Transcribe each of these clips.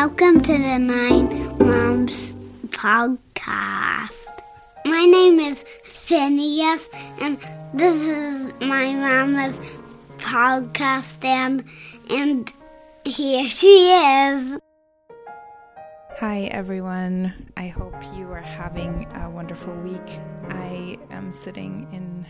Welcome to the Nine Months podcast. My name is Phineas, and this is my mama's podcast, and, and here she is. Hi, everyone. I hope you are having a wonderful week. I am sitting in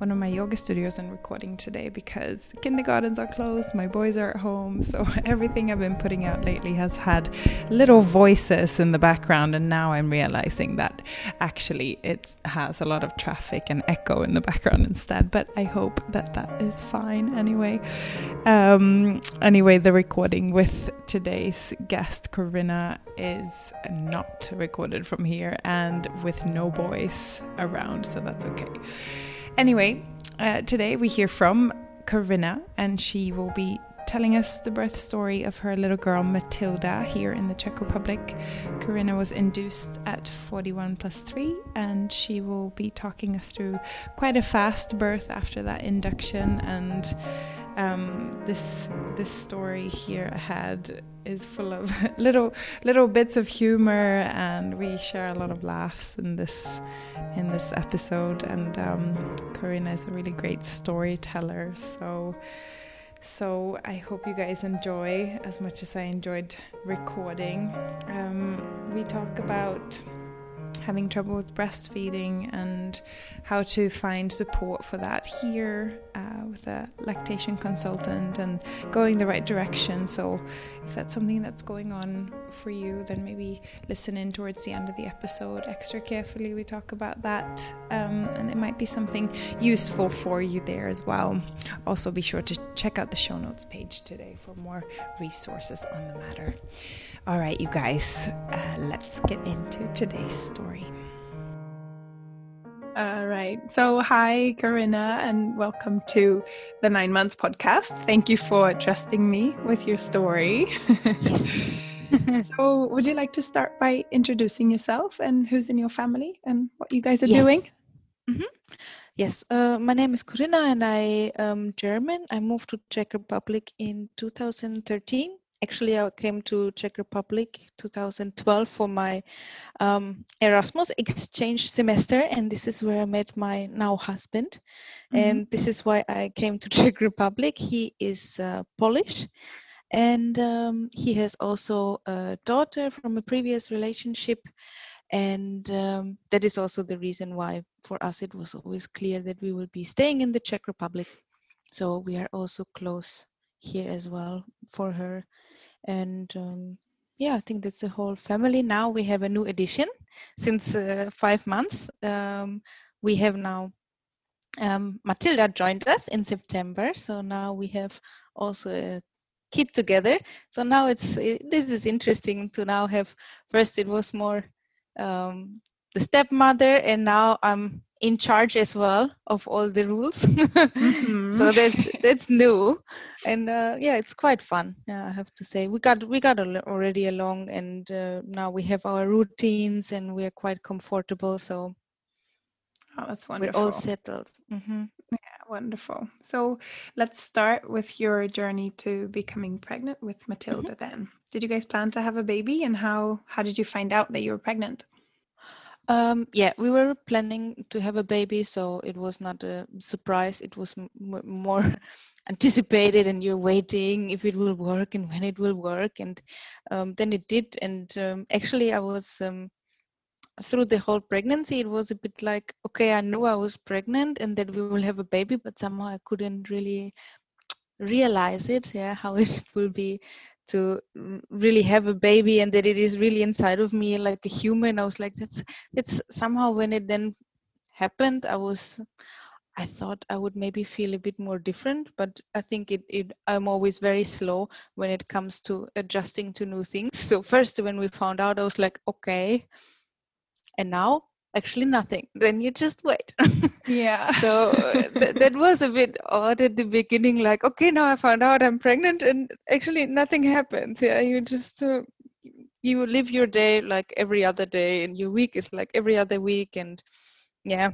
one of my yoga studios and recording today because kindergartens are closed, my boys are at home, so everything I've been putting out lately has had little voices in the background, and now I'm realizing that actually it has a lot of traffic and echo in the background instead. But I hope that that is fine anyway. Um, anyway, the recording with today's guest, Corinna, is not recorded from here and with no boys around, so that's okay. Anyway, uh, today we hear from Corinna, and she will be telling us the birth story of her little girl Matilda here in the Czech Republic. Corinna was induced at 41 plus 3, and she will be talking us through quite a fast birth after that induction and um, this this story here ahead is full of little little bits of humor, and we share a lot of laughs in this in this episode. And um, is a really great storyteller, so. So I hope you guys enjoy as much as I enjoyed recording. Um, we talk about having trouble with breastfeeding and how to find support for that here uh, with a lactation consultant and going the right direction. So, if that's something that's going on for you, then maybe listen in towards the end of the episode extra carefully. We talk about that, um, and it might be something useful for you there as well. Also, be sure to check out the show notes page today for more resources on the matter. All right, you guys, uh, let's get into today's story. All right. So, hi, Corinna, and welcome to the Nine Months podcast. Thank you for trusting me with your story. so, would you like to start by introducing yourself and who's in your family and what you guys are yes. doing? Mm-hmm. Yes, uh, my name is Corinna and I am German. I moved to Czech Republic in 2013 actually i came to czech republic 2012 for my um, erasmus exchange semester and this is where i met my now husband. Mm-hmm. and this is why i came to czech republic. He is uh, polish and um, he has also a daughter from a previous relationship and um, that is also the reason why for us it was always clear that we will be staying in the czech republic. So we are also close here as well for her and um, yeah i think that's the whole family. Now we have a new addition since uh, five months. Um, we have now um, matilda joined us in september. So now we have also a kid together. So now it's it, this is interesting to now have first it was more um, the stepmother and now i'm in charge as well of all the rules. Mm-hmm. so that's that's new. And uh, yeah it's quite fun yeah i have to say. We got we got already along and uh, now we have our routines and we are quite comfortable so oh that's wonderful we're all settled. Mm-hmm. yeah wonderful. So let's start with your journey to becoming pregnant with matilda mm-hmm. then. Did you guys plan to have a baby and how how did you find out that you were pregnant um, yeah, we were planning to have a baby, so it was not a surprise. It was more anticipated, and you're waiting if it will work and when it will work, and um, then it did. And um, actually, I was um, through the whole pregnancy. It was a bit like, okay, I knew I was pregnant and that we will have a baby, but somehow I couldn't really realize it. Yeah, how it will be to really have a baby and that it is really inside of me like a human. I was like that's it's somehow when it then happened i was i thought i would maybe feel a bit more different but i think it, it i'm always very slow when it comes to adjusting to new things. So first when we found out i was like okay and now actually nothing. Then you just wait. Yeah. So uh, th- that was a bit odd at the beginning like okay now i found out i'm pregnant and actually nothing happens. Yeah you just uh, you live your day like every other day and your week is like every other week and yeah.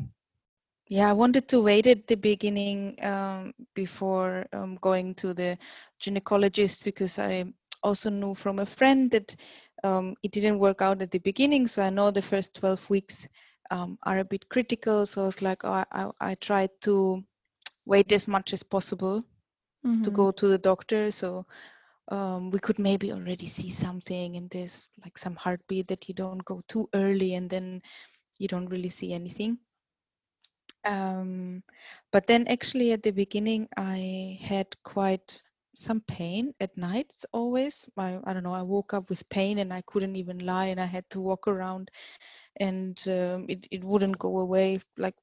Yeah i wanted to wait at the beginning um, before um, going to the gynecologist because i also knew from a friend that um, it didn't work out at the beginning. So I know the first 12 weeks um, are a bit critical. So I was like, oh, I, I tried to wait as much as possible mm-hmm. to go to the doctor. So um, we could maybe already see something in this, like some heartbeat that you don't go too early and then you don't really see anything. Um, but then actually at the beginning, I had quite some pain at nights always. I, I don't know, I woke up with pain and I couldn't even lie and I had to walk around and um, it, it wouldn't go away like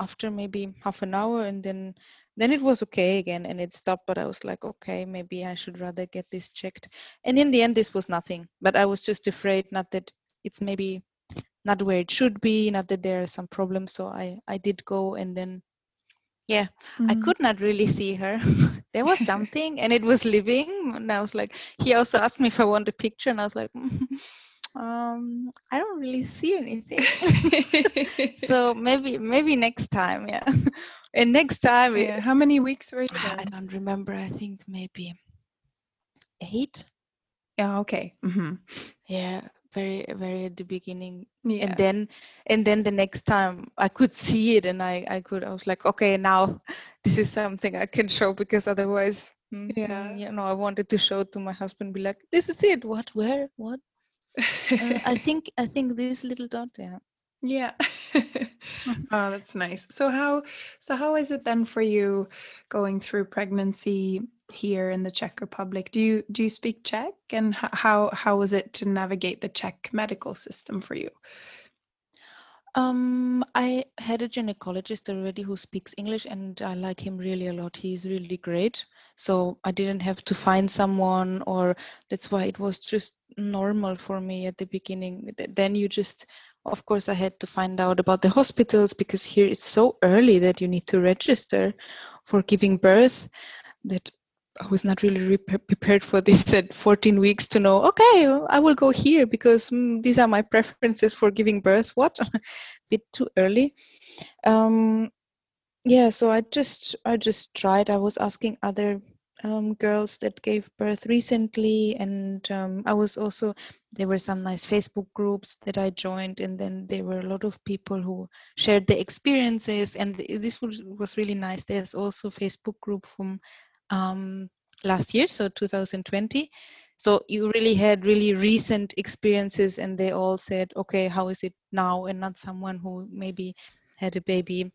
after maybe half an hour and then then it was okay again and it stopped but i was like okay maybe i should rather get this checked and in the end this was nothing but i was just afraid not that it's maybe not where it should be not that there are some problems so i i did go and then yeah mm-hmm. i could not really see her there was something and it was living and i was like he also asked me if i want a picture and i was like um i don't really see anything so maybe maybe next time yeah and next time yeah. how many weeks were you there? i don't remember i think maybe eight yeah okay mm-hmm. yeah very very at the beginning. Yeah. and then and then the next time i could see it and i i could i was like okay now this is something i can show because otherwise mm, yeah. you know i wanted to show to my husband be like this is it. What? Where? What? Uh, i think i think this little dot yeah. Yeah. Oh that's nice. So how so how is it then for you going through pregnancy here in the Czech Republic. Do you do you speak Czech, and how how was it to navigate the Czech medical system for you? Um, I had a gynecologist already who speaks English, and I like him really a lot. He's really great. So I didn't have to find someone, or that's why it was just normal for me at the beginning. Then you just, of course, I had to find out about the hospitals because here it's so early that you need to register for giving birth. That I was not really prepared for this at 14 weeks to know, okay, I will go here because mm, these are my preferences for giving birth. What? a bit too early. Um, yeah, so I just I just tried. I was asking other um, girls that gave birth recently, and um, I was also there were some nice Facebook groups that I joined, and then there were a lot of people who shared their experiences, and this was was really nice. There's also Facebook group from um, last year, so 2020. So you really had really recent experiences, and they all said, "Okay, how is it now?" And not someone who maybe had a baby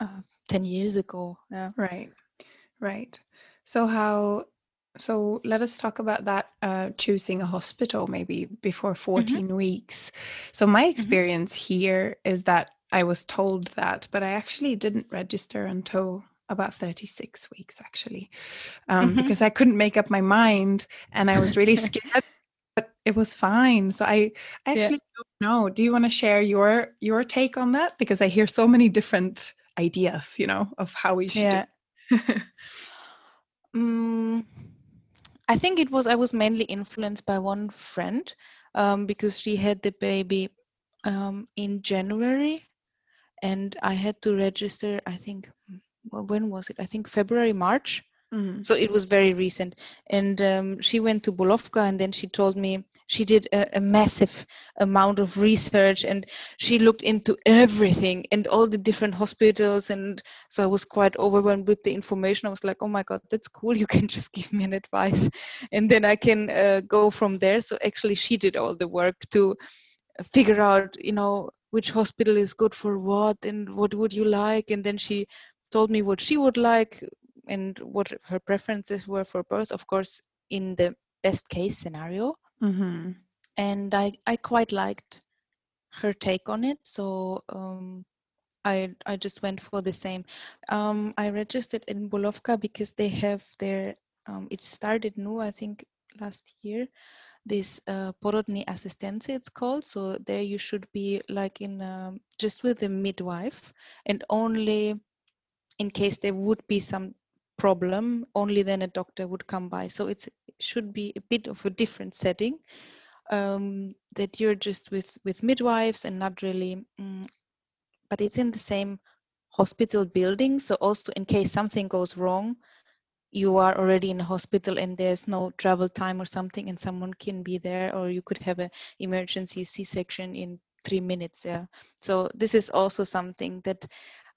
uh, 10 years ago. Yeah. Right, right. So how? So let us talk about that. Uh, choosing a hospital maybe before 14 mm-hmm. weeks. So my mm-hmm. experience mm-hmm. here is that I was told that, but I actually didn't register until about 36 weeks actually um, mm-hmm. because i couldn't make up my mind and i was really scared but it was fine so i actually yeah. don't know do you want to share your your take on that because i hear so many different ideas you know of how we should yeah. um, i think it was i was mainly influenced by one friend um, because she had the baby um, in january and i had to register i think when was it? I think February, March. Mm-hmm. So it was very recent. And um, she went to Bulovka and then she told me she did a, a, massive amount of research and she looked into everything and all the different hospitals. And so I was quite overwhelmed with the information. I was like, oh my God, that's cool. You can just give me an advice and then I can uh, go from there. So actually, she did all the work to figure out, you know, which hospital is good for what and what would you like. And then she told me what she would like and what her preferences were for birth, of course, in the best case scenario. Mm-hmm. And I, I quite liked her take on it. So um, I, I just went for the same. Um, I registered in Bulovka because they have their, um, it started new, I think, last year this uh, porodní asistence it's called so there you should be like in um, just with the midwife and only in case there would be some problem, only then a doctor would come by. So it should be a bit of a different setting um, that you're just with with midwives and not really, um, but it's in the same hospital building. So also in case something goes wrong, you are already in a hospital and there's no travel time or something and someone can be there or you could have an emergency c-section in three minutes yeah so this is also something that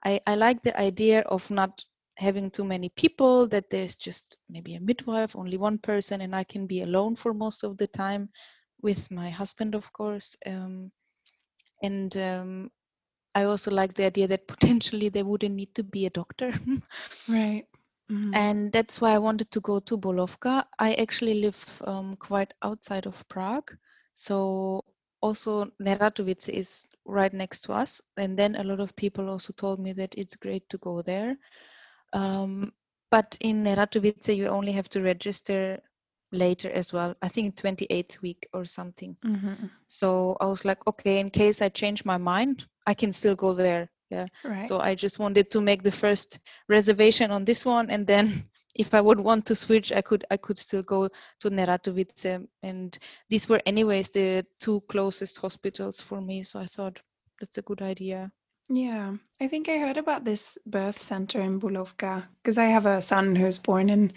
i i like the idea of not having too many people that there's just maybe a midwife only one person and i can be alone for most of the time with my husband of course um, and um, i also like the idea that potentially there wouldn't need to be a doctor. Right. Mm-hmm. and that's why i wanted to go to bulovka. I actually live um, quite outside of prague so also neratovice is right next to us and then a lot of people also told me that it's great to go there um, but in Neratovice, you only have to register later as well. I think 28th week or something. Mm-hmm. So I was like, okay, in case I change my mind, I can still go there. Yeah. Right. So I just wanted to make the first reservation on this one, and then if I would want to switch, I could I could still go to Neratovice, and these were anyways the two closest hospitals for me. So I thought that's a good idea. Yeah, I think I heard about this birth center in Bulovka because I have a son who's born in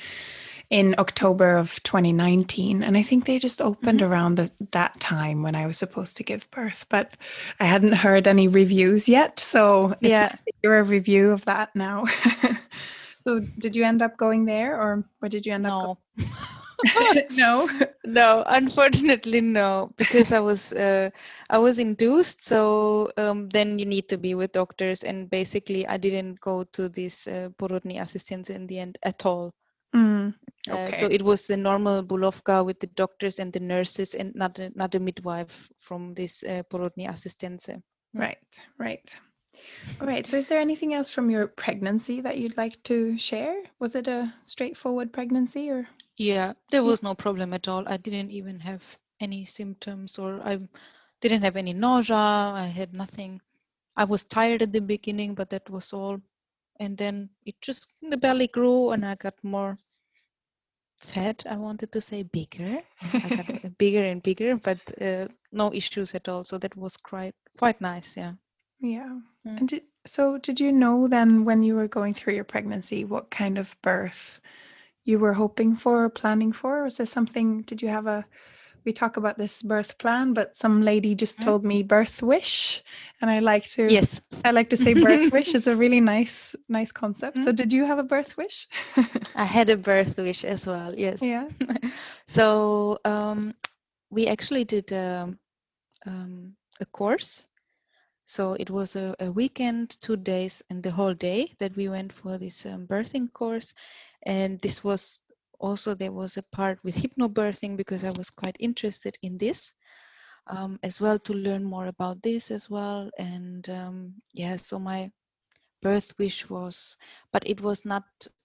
in October of 2019, and I think they just opened Mhm. around the, that time when I was supposed to give birth, but I hadn't heard any reviews yet, so it's Yeah. hear a review of that now. so, did you end up going there, or where did you end up? No. Go- no. no unfortunately no because i was uh, i was induced so um, then you need to be with doctors and basically i didn't go to this uh, porodní asistence in the end at all Mm, uh, so it was the normal bulovka with the doctors and the nurses and not a, not a midwife from this uh, porodní asistence Right, right. All right. So, is there anything else from your pregnancy that you'd like to share? Was it a straightforward pregnancy or? yeah there was no problem at all. I didn't even have any symptoms or i didn't have any nausea. I had nothing. I was tired at the beginning but that was all. And then it just the belly grew and i got more fat i wanted to say bigger. I got bigger and bigger but uh, no issues at all. So that was quite quite nice yeah Yeah. Mm. And did, so, did you know then when you were going through your pregnancy what kind of birth you were hoping for or planning for? Or was there something, did you have a, we talk about this birth plan, but some lady just Mm. told me birth wish. And I like to, yes I like to say birth wish. It's a really nice, nice concept. So, Mm. did you have a birth wish? i had a birth wish as well yes yeah. so um, we actually did um, um, a course so it was a, a weekend two days and the whole day that we went for this um, birthing course and this was also there was a part with hypnobirthing because i was quite interested in this um, as well to learn more about this as well and um, yeah so my birth wish was but it was not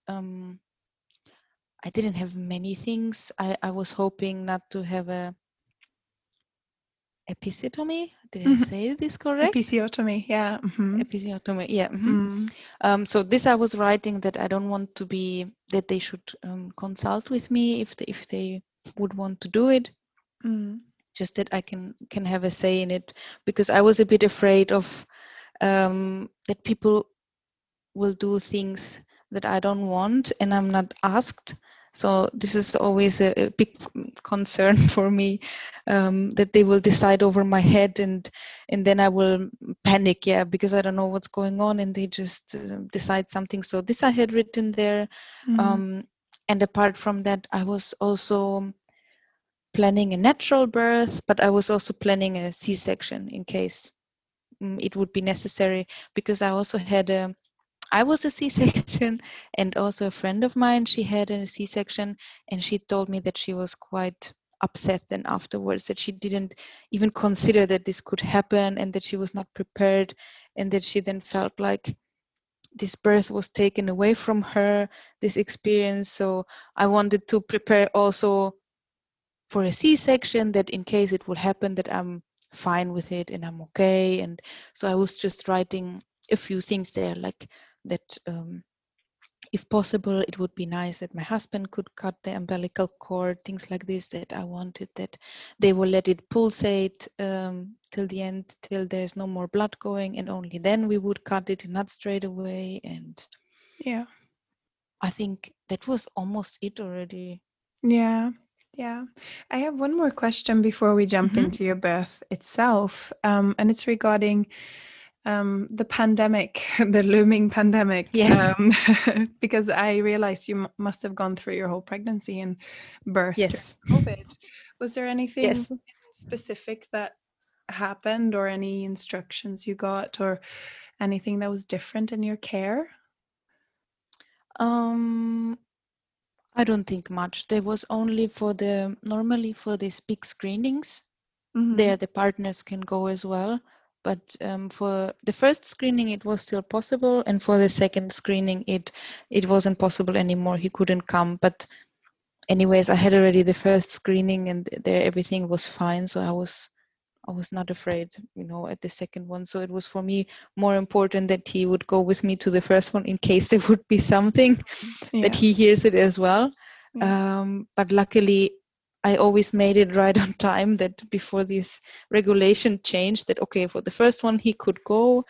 um, I didn't have many things. I, I was hoping not to have a episiotomy. Did I Mhm. say this correct? Episiotomy. Yeah. mhm. Episiotomy. Yeah. mhm. Mm. Um, so this I was writing that I don't want to be that they should um, consult with me if they, if they would want to do it. Mm. Just that I can can have a say in it because I was a bit afraid of um, that people will do things that I don't want and I'm not asked. So this is always a, a big concern for me um, that they will decide over my head and and then I will panic, yeah, because I don't know what's going on and they just uh, decide something. So this I had written there, Mm. um, and apart from that, I was also planning a natural birth, but I was also planning a C-section in case mm, it would be necessary because I also had a I was a C-section and also a friend of mine she had a C-section and she told me that she was quite upset then afterwards that she didn't even consider that this could happen and that she was not prepared and that she then felt like this birth was taken away from her this experience. So I wanted to prepare also for a C-section that in case it would happen that I'm fine with it and I'm okay. And so I was just writing a few things there like that um, if possible it would be nice that my husband could cut the umbilical cord things like this that I wanted that they will let it pulsate um, till the end till there's no more blood going and only then we would cut it not straight away and Yeah. I think that was almost it already. Yeah. Yeah. I have one more question before we jump Mhm. into your birth itself. Um, and it's regarding um, the pandemic, the looming pandemic. Yes. Um, because I realized you m- must have gone through your whole pregnancy and birth Yes. COVID. Was there anything Yes. specific that happened or any instructions you got or anything that was different in your care? Um, I don't think much. There was only for the normally for these big screenings. Mhm. There the partners can go as well. But um, for the first screening, it was still possible, and for the second screening, it it wasn't possible anymore. He couldn't come. But anyways, I had already the first screening, and there everything was fine. So I was I was not afraid, you know, at the second one. So it was for me more important that he would go with me to the first one in case there would be something Yeah. that he hears it as well. Yeah. Um, but luckily, I always made it right on time that before this regulation changed, that okay, for the first one he could go.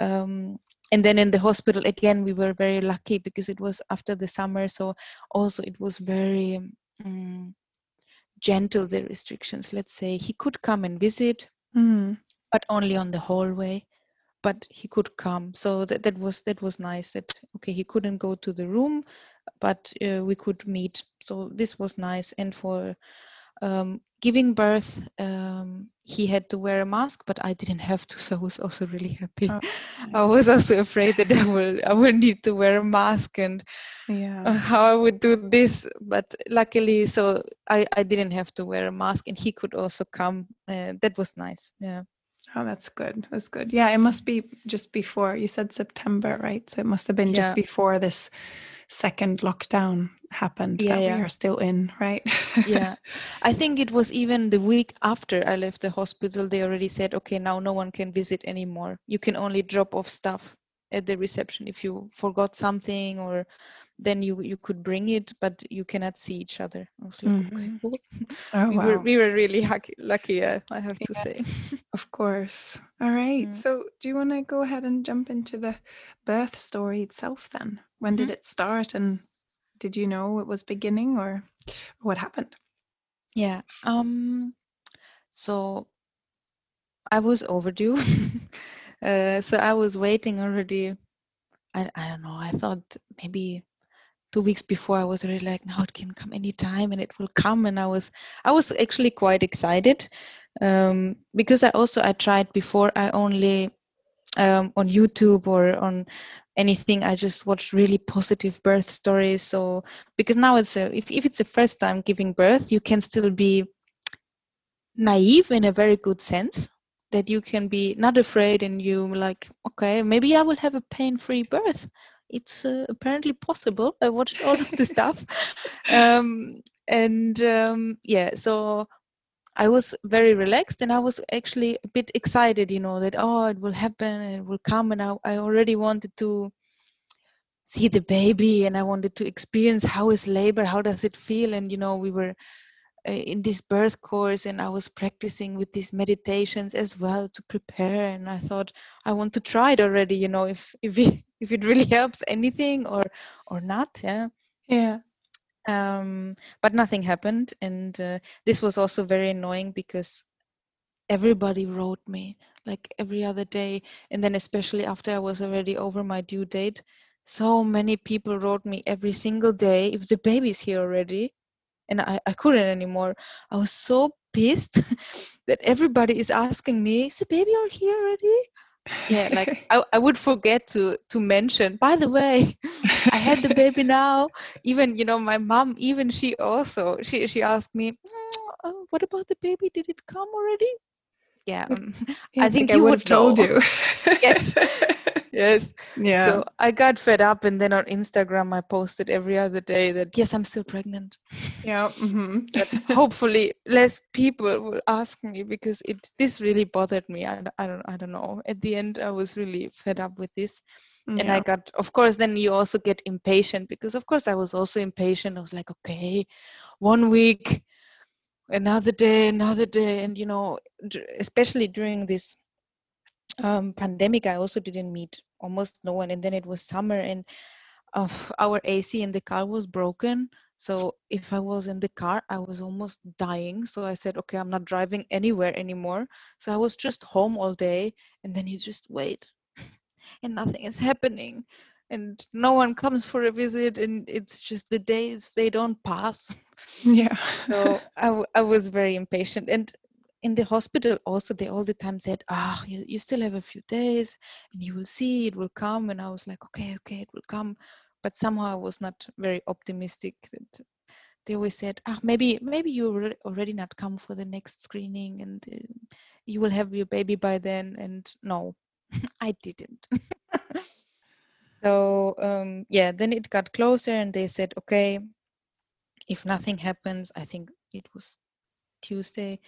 Um, and then in the hospital, again, we were very lucky because it was after the summer. So also it was very um, gentle, the restrictions. Let's say he could come and visit, Mhm. but only on the hallway but he could come so that, that was that was nice that okay he couldn't go to the room but uh, we could meet. So this was nice. And for um, giving birth um, he had to wear a mask but i didn't have to so i was also really happy. Oh, i was also afraid that i will i will need to wear a mask and Yeah. uh, how i would do this. But luckily so i i didn't have to wear a mask and he could also come uh, that was nice. Yeah. Oh, that's good. That's good. Yeah, it must be just before. You said September, right? So it must have been just before this second lockdown happened Yeah, that yeah. we are still in, right? yeah i think it was even the week after i left the hospital they already said okay now no one can visit anymore you can only drop off stuff at the reception if you forgot something or then you you could bring it but you cannot see each other I was like, okay, Mhm. cool. oh, we wow. were we were really lucky lucky uh, i have to say Of course. All right. Mm. So, do you want to go ahead and jump into the birth story itself then? When did Mhm. it start and did you know it was beginning or what happened? yeah um so i was overdue uh, so i was waiting already I, I don't know i thought maybe two weeks before i was really like now it can come anytime and it will come and i was i was actually quite excited um, because i also i tried before i only um, on youtube or on anything. I just watched really positive birth stories so because now it's a if, if it's the first time giving birth you can still be naive in a very good sense that you can be not afraid and you like okay maybe i will have a pain-free birth. It's uh, apparently possible. I watched all of the stuff. Um, and um, yeah so i was very relaxed and i was actually a bit excited you know that oh it will happen and it will come and i, I already wanted to see the baby and i wanted to experience how is labor how does it feel and you know we were uh, in this birth course and i was practicing with these meditations as well to prepare and i thought i want to try it already you know if if it if it really helps anything or or not yeah Yeah. Um but nothing happened and uh, this was also very annoying because everybody wrote me like every other day and then especially after i was already over my due date so many people wrote me every single day if the baby's here already and I, I couldn't anymore. I was so pissed that everybody is asking me, is the baby all here already? Yeah, like I, I would forget to to mention, by the way, I had the baby now. Even, you know, my mom, even she also, she she asked me, "Mm, uh, what about the baby? Did it come already? Yeah, um, Yeah, I think I would have told know. you. Yes. yes. Yeah. So I got fed up and then on Instagram I posted every other day that yes, I'm still pregnant. yeah. hmm but hopefully less people will ask me because it this really bothered me I, I don't i don't know at the end i was really fed up with this and i got of course then you also get impatient because of course i was also impatient i was like okay one week another day another day and you know especially during this um, pandemic i also didn't meet almost no one and then it was summer and of our AC in the car was broken. So if I was in the car, I was almost dying. So I said, okay, I'm not driving anywhere anymore. So I was just home all day, and then you just wait, and nothing is happening, and no one comes for a visit, and it's just the days they don't pass. Yeah. so I, w- I was very impatient, and in the hospital also they all the time said ah you, you still have a few days and you will see it will come. And i was like okay okay it will come. But somehow i was not very optimistic that they always said ah maybe maybe you already not come for the next screening and uh, you will have your baby by then. And no i didn't so um, yeah then it got closer and they said okay if nothing happens i think it was tuesday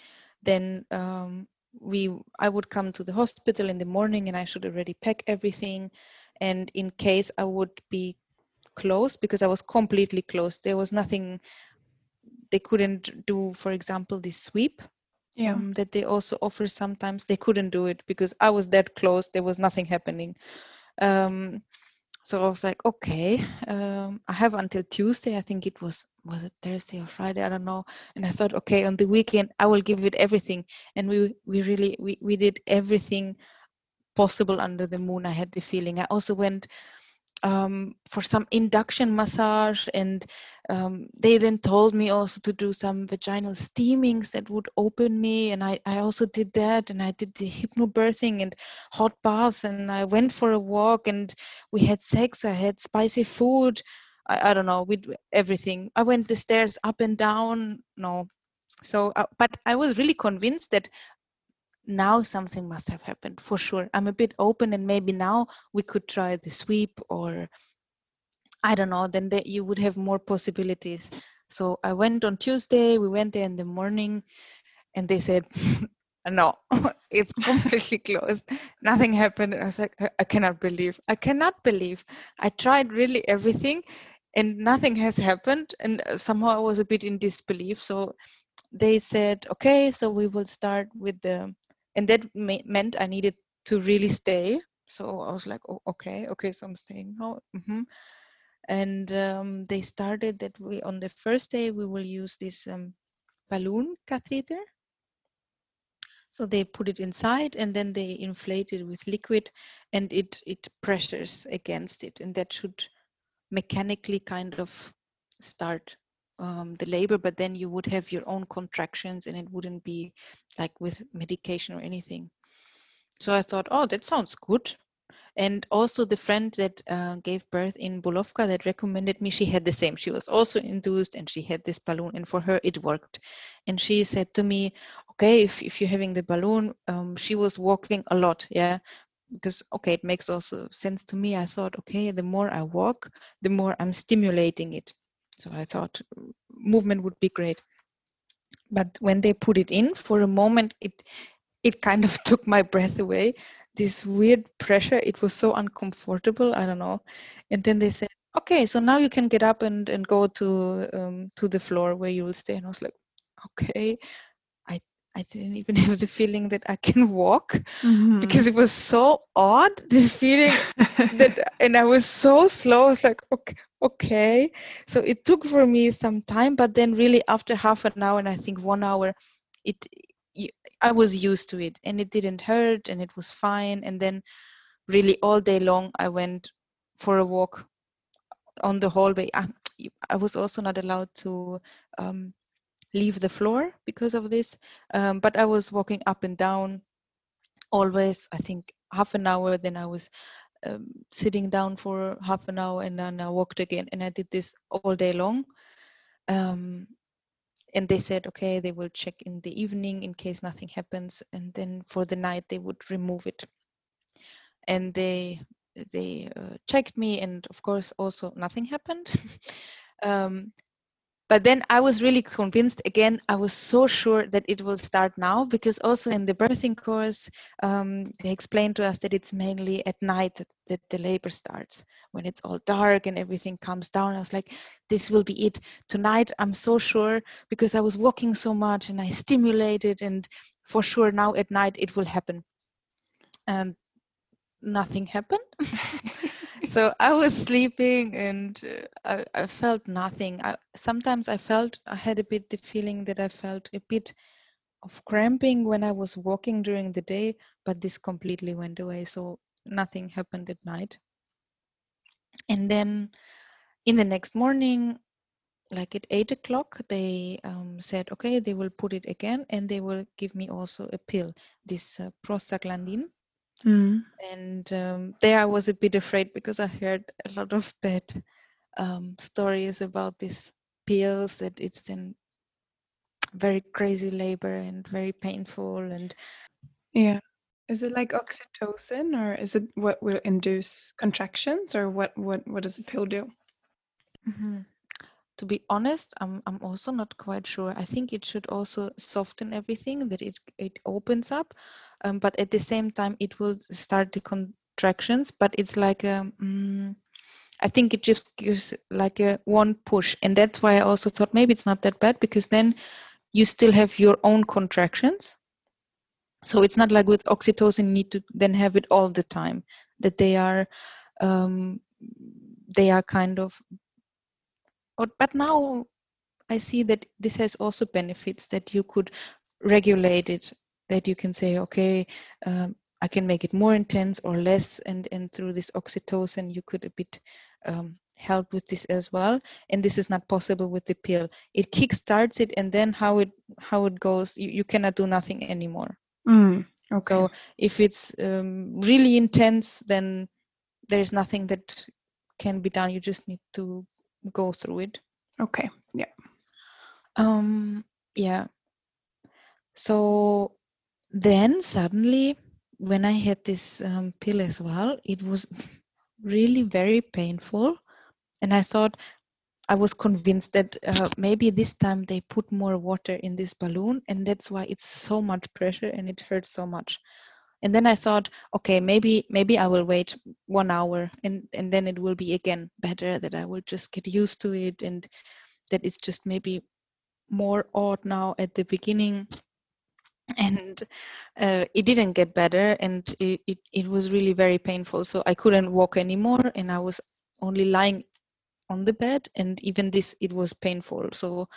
then um, we i would come to the hospital in the morning and i should already pack everything. And in case i would be closed because i was completely closed there was nothing they couldn't do for example this sweep Yeah. um, that they also offer sometimes. They couldn't do it because i was that close there was nothing happening. Um, so i was like okay um, i have until tuesday i think it was was it thursday or friday i don't know. And i thought okay on the weekend i will give it everything. And we we really we, we did everything possible under the moon i had the feeling. I also went um, for some induction massage and um, they then told me also to do some vaginal steamings that would open me and I, I also did that and i did the hypnobirthing and hot baths and i went for a walk and we had sex i had spicy food i, I don't know with everything. I went the stairs up and down no. So uh, but i was really convinced that now something must have happened for sure. I'm a bit open and maybe now we could try the sweep or i don't know then that you would have more possibilities. So i went on tuesday we went there in the morning and they said no it's completely closed. Nothing happened. I was like I, I cannot believe i cannot believe. I tried really everything and nothing has happened and uh, somehow i was a bit in disbelief. So they said okay so we will start with the and that ma- meant i needed to really stay. So i was like oh, okay okay so i'm staying now hmm and um, they started that we on the first day we will use this um, balloon catheter. So they put it inside and then they inflate it with liquid and it it pressures against it and that should mechanically kind of start um, the labor but then you would have your own contractions and it wouldn't be like with medication or anything so i thought oh that sounds good and also the friend that uh, gave birth in Bulovka that recommended me, she had the same. She was also induced and she had this balloon and for her it worked. And she said to me, okay, if, if you're having the balloon, um, she was walking a lot, yeah. Because okay, it makes also sense to me. I thought, okay, the more I walk, the more I'm stimulating it. So I thought movement would be great. But when they put it in, for a moment, it it kind of took my breath away. This weird pressure it was so uncomfortable i don't know. And then they said okay so now you can get up and and go to um, to the floor where you will stay. And i was like okay i didn't even have the feeling that i can walk Mhm. because it was so odd this feeling that and i was so slow i was like okay okay. So it took for me some time but then really after half an hour and i think one hour it I was used to it and it didn't hurt and it was fine. And then really all day long i went for a walk on the hallway. I, I was also not allowed to um, leave the floor because of this. Um, but i was walking up and down always i think half an hour. Then i was um, sitting down for half an hour and then i walked again and i did this all day long. Um, and they said okay they will check in the evening in case nothing happens and then for the night they would remove it. And they they uh, checked me and of course also nothing happened. Um, but then i was really convinced again i was so sure that it will start now because also in the birthing course um, they explained to us that it's mainly at night that, that the labor starts when it's all dark and everything comes down. I was like this will be it. Tonight i'm so sure because i was walking so much and i stimulated and for sure now at night it will happen. And nothing happened so I was sleeping and uh, I, I felt nothing. I, sometimes I felt I had a bit the feeling that I felt a bit of cramping when I was walking during the day, but this completely went away. So nothing happened at night. And then in the next morning, like at eight o'clock, they um, said, okay, they will put it again and they will give me also a pill, this uh, prostaglandin. Mm. And um, there I was a bit afraid because I heard a lot of bad um, stories about these pills that it's then very crazy labor and very painful and Yeah. Is it like oxytocin or is it what will induce contractions or what what what does the pill do? Mhm. To be honest I'm, I'm also not quite sure. I think it should also soften everything that it it opens up um, but at the same time it will start the contractions but it's like a mm, i think it just gives like a one push and that's why i also thought maybe it's not that bad because then you still have your own contractions. So it's not like with oxytocin you need to then have it all the time that they are um, they are kind of but, now i see that this has also benefits that you could regulate it that you can say okay um, i can make it more intense or less and and through this oxytocin you could a bit um, help with this as well and this is not possible with the pill it kickstarts it and then how it how it goes you, you cannot do nothing anymore Mm. Okay. so if it's um, really intense then there is nothing that can be done you just need to go through it okay. Yeah. um yeah so then suddenly when i had this um, pill as well it was really very painful and i thought i was convinced that uh, maybe this time they put more water in this balloon and that's why it's so much pressure and it hurts so much and then i thought okay maybe maybe i will wait one hour and and then it will be again better that i will just get used to it and that it's just maybe more odd now at the beginning. And uh, it didn't get better and it, it, it was really very painful. So i couldn't walk anymore and i was only lying on the bed and even this it was painful. So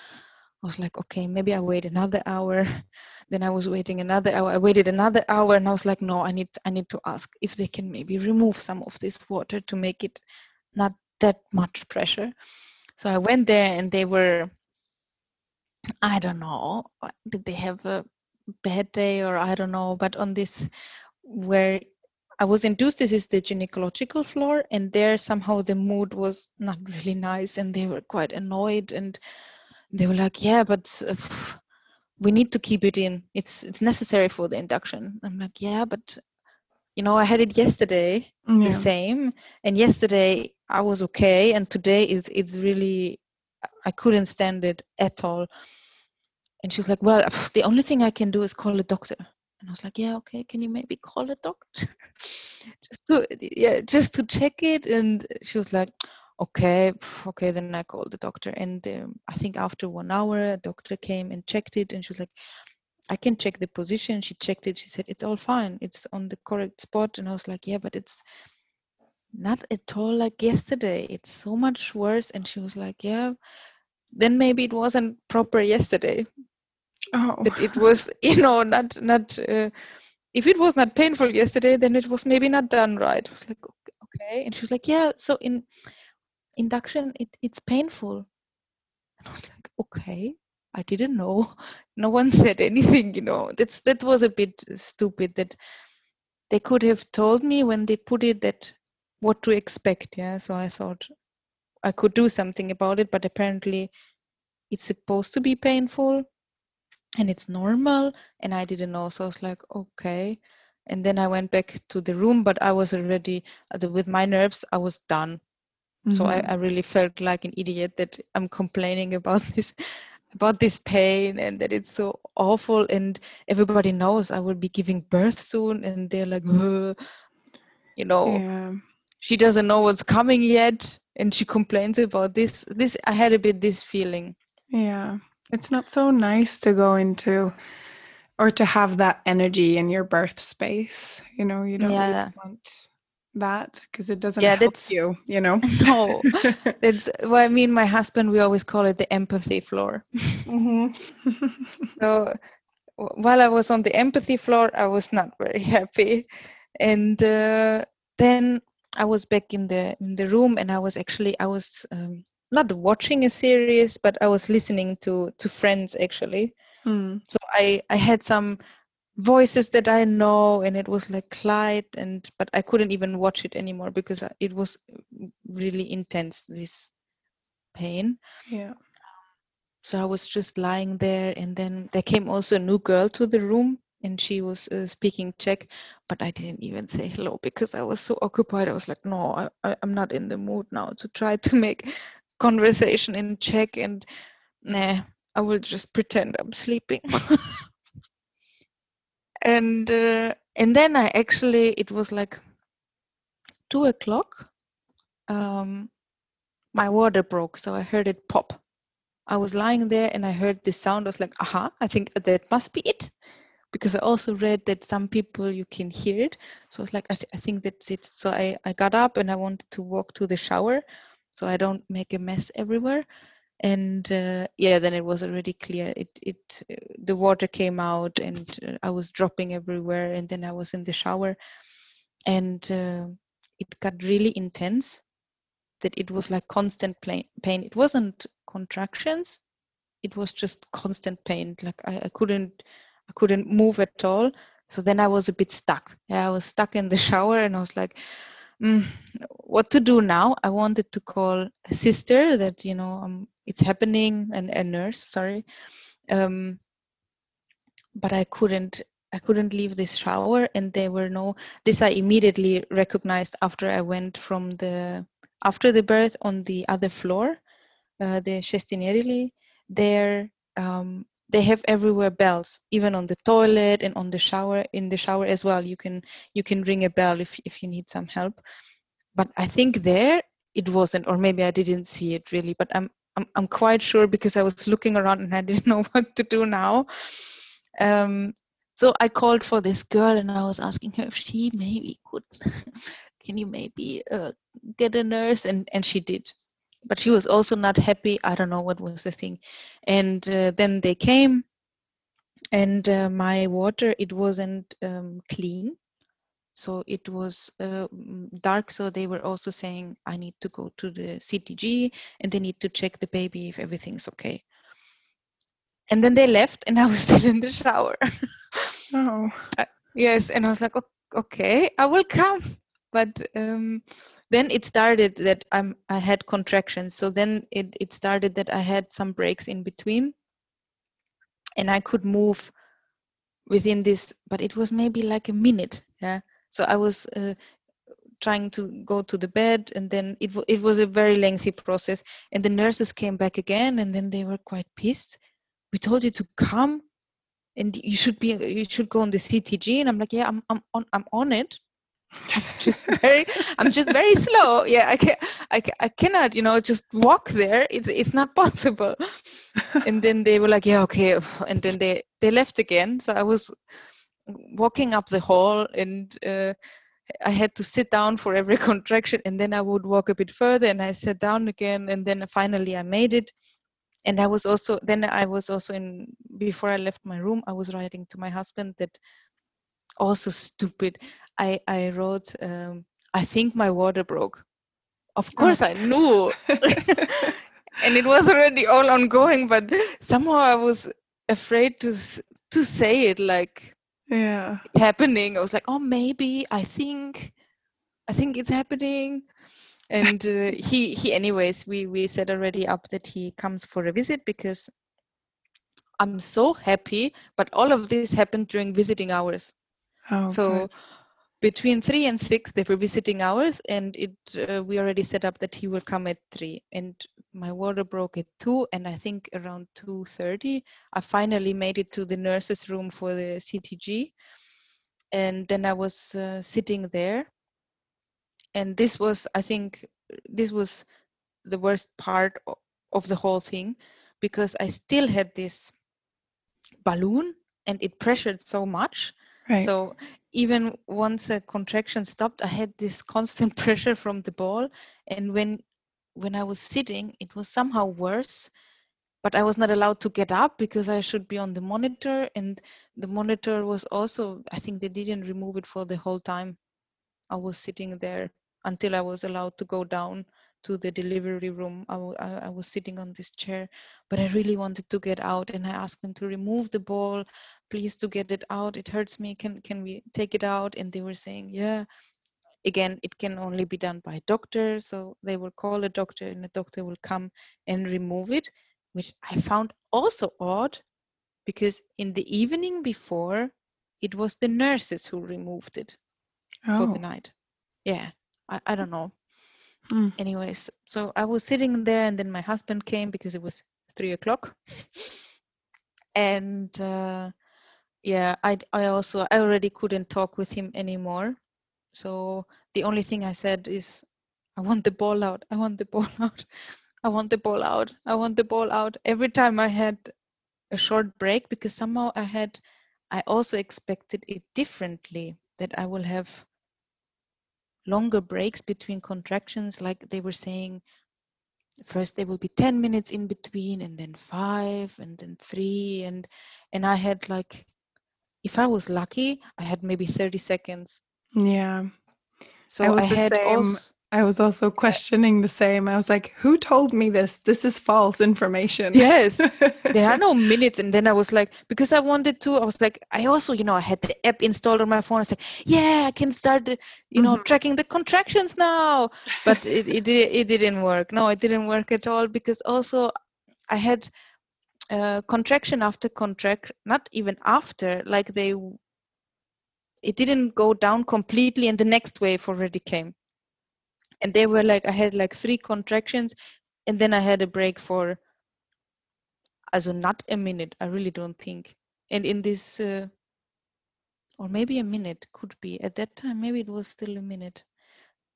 i was like okay maybe i wait another hour. Then i was waiting another hour i waited another hour and i was like no i need i need to ask if they can maybe remove some of this water to make it not that much pressure. So i went there and they were i don't know uh, did they have a bad day or i don't know but on this where i was induced this is the gynecological floor and there somehow the mood was not really nice and they were quite annoyed and they were like yeah but uh, we need to keep it in. It's it's necessary for the induction. I'm like yeah but you know i had it yesterday the same and yesterday i was okay and today is it's really i couldn't stand it at all. And she was like well the only thing i can do is call a doctor. And i was like yeah okay can you maybe call a doctor? Just to yeah just to check it and she was like okay okay then i called the doctor and um, i think after one hour a doctor came and checked it and she was like i can check the position. She checked it she said it's all fine it's on the correct spot. And i was like yeah but it's not at all like yesterday it's so much worse. And she was like yeah then maybe it wasn't proper yesterday. Oh. that it was you know not not uh, if it was not painful yesterday then it was maybe not done right. I was like "Ok- okay. And she was like yeah so in induction it, it's painful. And i was like okay i didn't know. No one said anything you know. That's that was a bit stupid that they could have told me when they put it that what to expect yeah. So i thought i could do something about it but apparently it's supposed to be painful and it's normal and i didn't know. So i was like okay. And then i went back to the room but i was already uh, with my nerves i was done so I, Mhm. I really felt like an idiot that i'm complaining about this about this pain and that it's so awful and everybody knows i will be giving birth soon and they're like "Ugh." you know Yeah. she doesn't know what's coming yet and she complains about this this i had a bit this feeling Yeah. It's not so nice to go into or to have that energy in your birth space. You know, you don't really want that because it doesn't Yeah, help that's- you, you know. no it's well i mean my husband we always call it the empathy floor Mhm. so while i was on the empathy floor i was not very happy and uh, then i was back in the in the room and i was actually i was um, not watching a series but i was listening to to friends actually Mm. so i i had some voices that i know and it was like clyde and but i couldn't even watch it anymore because it was really intense this pain. Yeah. so i was just lying there and then there came also a new girl to the room and she was uh, speaking czech but i didn't even say hello because i was so occupied. I was like no I, i'm not in the mood now to try to make conversation in czech and nah i will just pretend i'm sleeping and uh, and then i actually it was like two o'clock um my water broke so i heard it pop I was lying there and I heard this sound. I was like, aha, I think that must be it. Because I also read that some people you can hear it. So I was like, I, th- I think that's it. So I, I got up and I wanted to walk to the shower so I don't make a mess everywhere. And uh, yeah, then it was already clear. It, it, uh, the water came out and uh, I was dropping everywhere. And then I was in the shower and uh, it got really intense that it was like constant pain. It wasn't contractions. It was just constant pain. Like I, I couldn't, I couldn't move at all. So then I was a bit stuck. Yeah, I was stuck in the shower, and I was like, mm, "What to do now?" I wanted to call a sister that you know um, it's happening, and a nurse. Sorry, um, but I couldn't. I couldn't leave this shower, and there were no. This I immediately recognized after I went from the after the birth on the other floor, uh, the šestinedělí, there um, they have everywhere bells, even on the toilet and on the shower. In the shower as well, you can you can ring a bell if if you need some help. But I think there it wasn't, or maybe I didn't see it really. But I'm I'm I'm quite sure because I was looking around and I didn't know what to do now. Um, so I called for this girl and I was asking her if she maybe could. Can you maybe uh, get a nurse and and she did but she was also not happy. I don't know what was the thing. And uh, then they came and uh, my water it wasn't um, clean. So it was uh, mm, dark so they were also saying i need to go to the ctg and they need to check the baby if everything's okay. And then they left and i was still in the shower. Oh. Yes, and I was like, okay, I will come. But um, then it started that I'm I had contractions. So then it it started that I had some breaks in between, and I could move within this, but it was maybe like a minute. Yeah. So I was uh, trying to go to the bed, and then it wa- it was a very lengthy process. And the nurses came back again, and then they were quite pissed. We told you to come and you should be you should go on the CTG and I'm like yeah I'm I'm on I'm on it just very I'm just very slow. Yeah I can I, I cannot you know just walk there. It's it's not possible. And then they were like yeah okay. And then they they left again. So I was walking up the hall and uh, I had to sit down for every contraction. And then I would walk a bit further and I sat down again. And then finally I made it. And I was also then I was also in before I left my room I was writing to my husband that also stupid I I wrote um, I think my water broke. Of course I knew. And it was already all ongoing but somehow I was afraid to to say it like yeah. it's happening. I was like oh maybe. I think I think it's happening. And uh, he he anyways we we set already up that he comes for a visit because i'm so happy but all of this happened during visiting hours. Oh, so good. Between three and six they were visiting hours and it uh, we already set up that he will come at three. And my water broke at two and i think around 2.30 i finally made it to the nurses room for the ctg and then i was uh, sitting there. And this was i think this was the worst part of the whole thing because i still had this balloon and it pressured so much Right. So even once a contraction stopped, I had this constant pressure from the ball, and when when I was sitting, it was somehow worse. But I was not allowed to get up because I should be on the monitor, and the monitor was also. I think they didn't remove it for the whole time. I was sitting there until I was allowed to go down to the delivery room. I, w- I, I was sitting on this chair, but I really wanted to get out, and I asked them to remove the ball, please, to get it out. It hurts me. Can can we take it out? And they were saying, yeah. Again, it can only be done by a doctor, so they will call a doctor, and the doctor will come and remove it, which I found also odd, because in the evening before, it was the nurses who removed it for the Oh. night. Yeah, I, I don't know. Mm. Anyways, so I was sitting there, and then my husband came because it was three o'clock, and uh, yeah, I I also I already couldn't talk with him anymore. So the only thing I said is, I want the ball out. I want the ball out. I want the ball out. I want the ball out. Every time I had a short break, because somehow I had, I also expected it differently that I will have longer breaks between contractions like they were saying first there will be 10 minutes in between and then 5 and then 3 and and I had like if I was lucky I had maybe 30 seconds Yeah. so I, was the had same. also I was also questioning the same. I was like, who told me this? This is false information. yes there are no minutes and then I was like because I wanted to I was like I also you know I had the app installed on my phone I was like yeah I can start you know Mhm. tracking the contractions now but it, it it didn't work no it didn't work at all because also I had uh, contraction after contract not even after like they it didn't go down completely and the next wave already came and they were like I had like three contractions and then I had a break for also not a minute i really don't think. And in this uh, or maybe a minute could be. At that time maybe it was still a minute.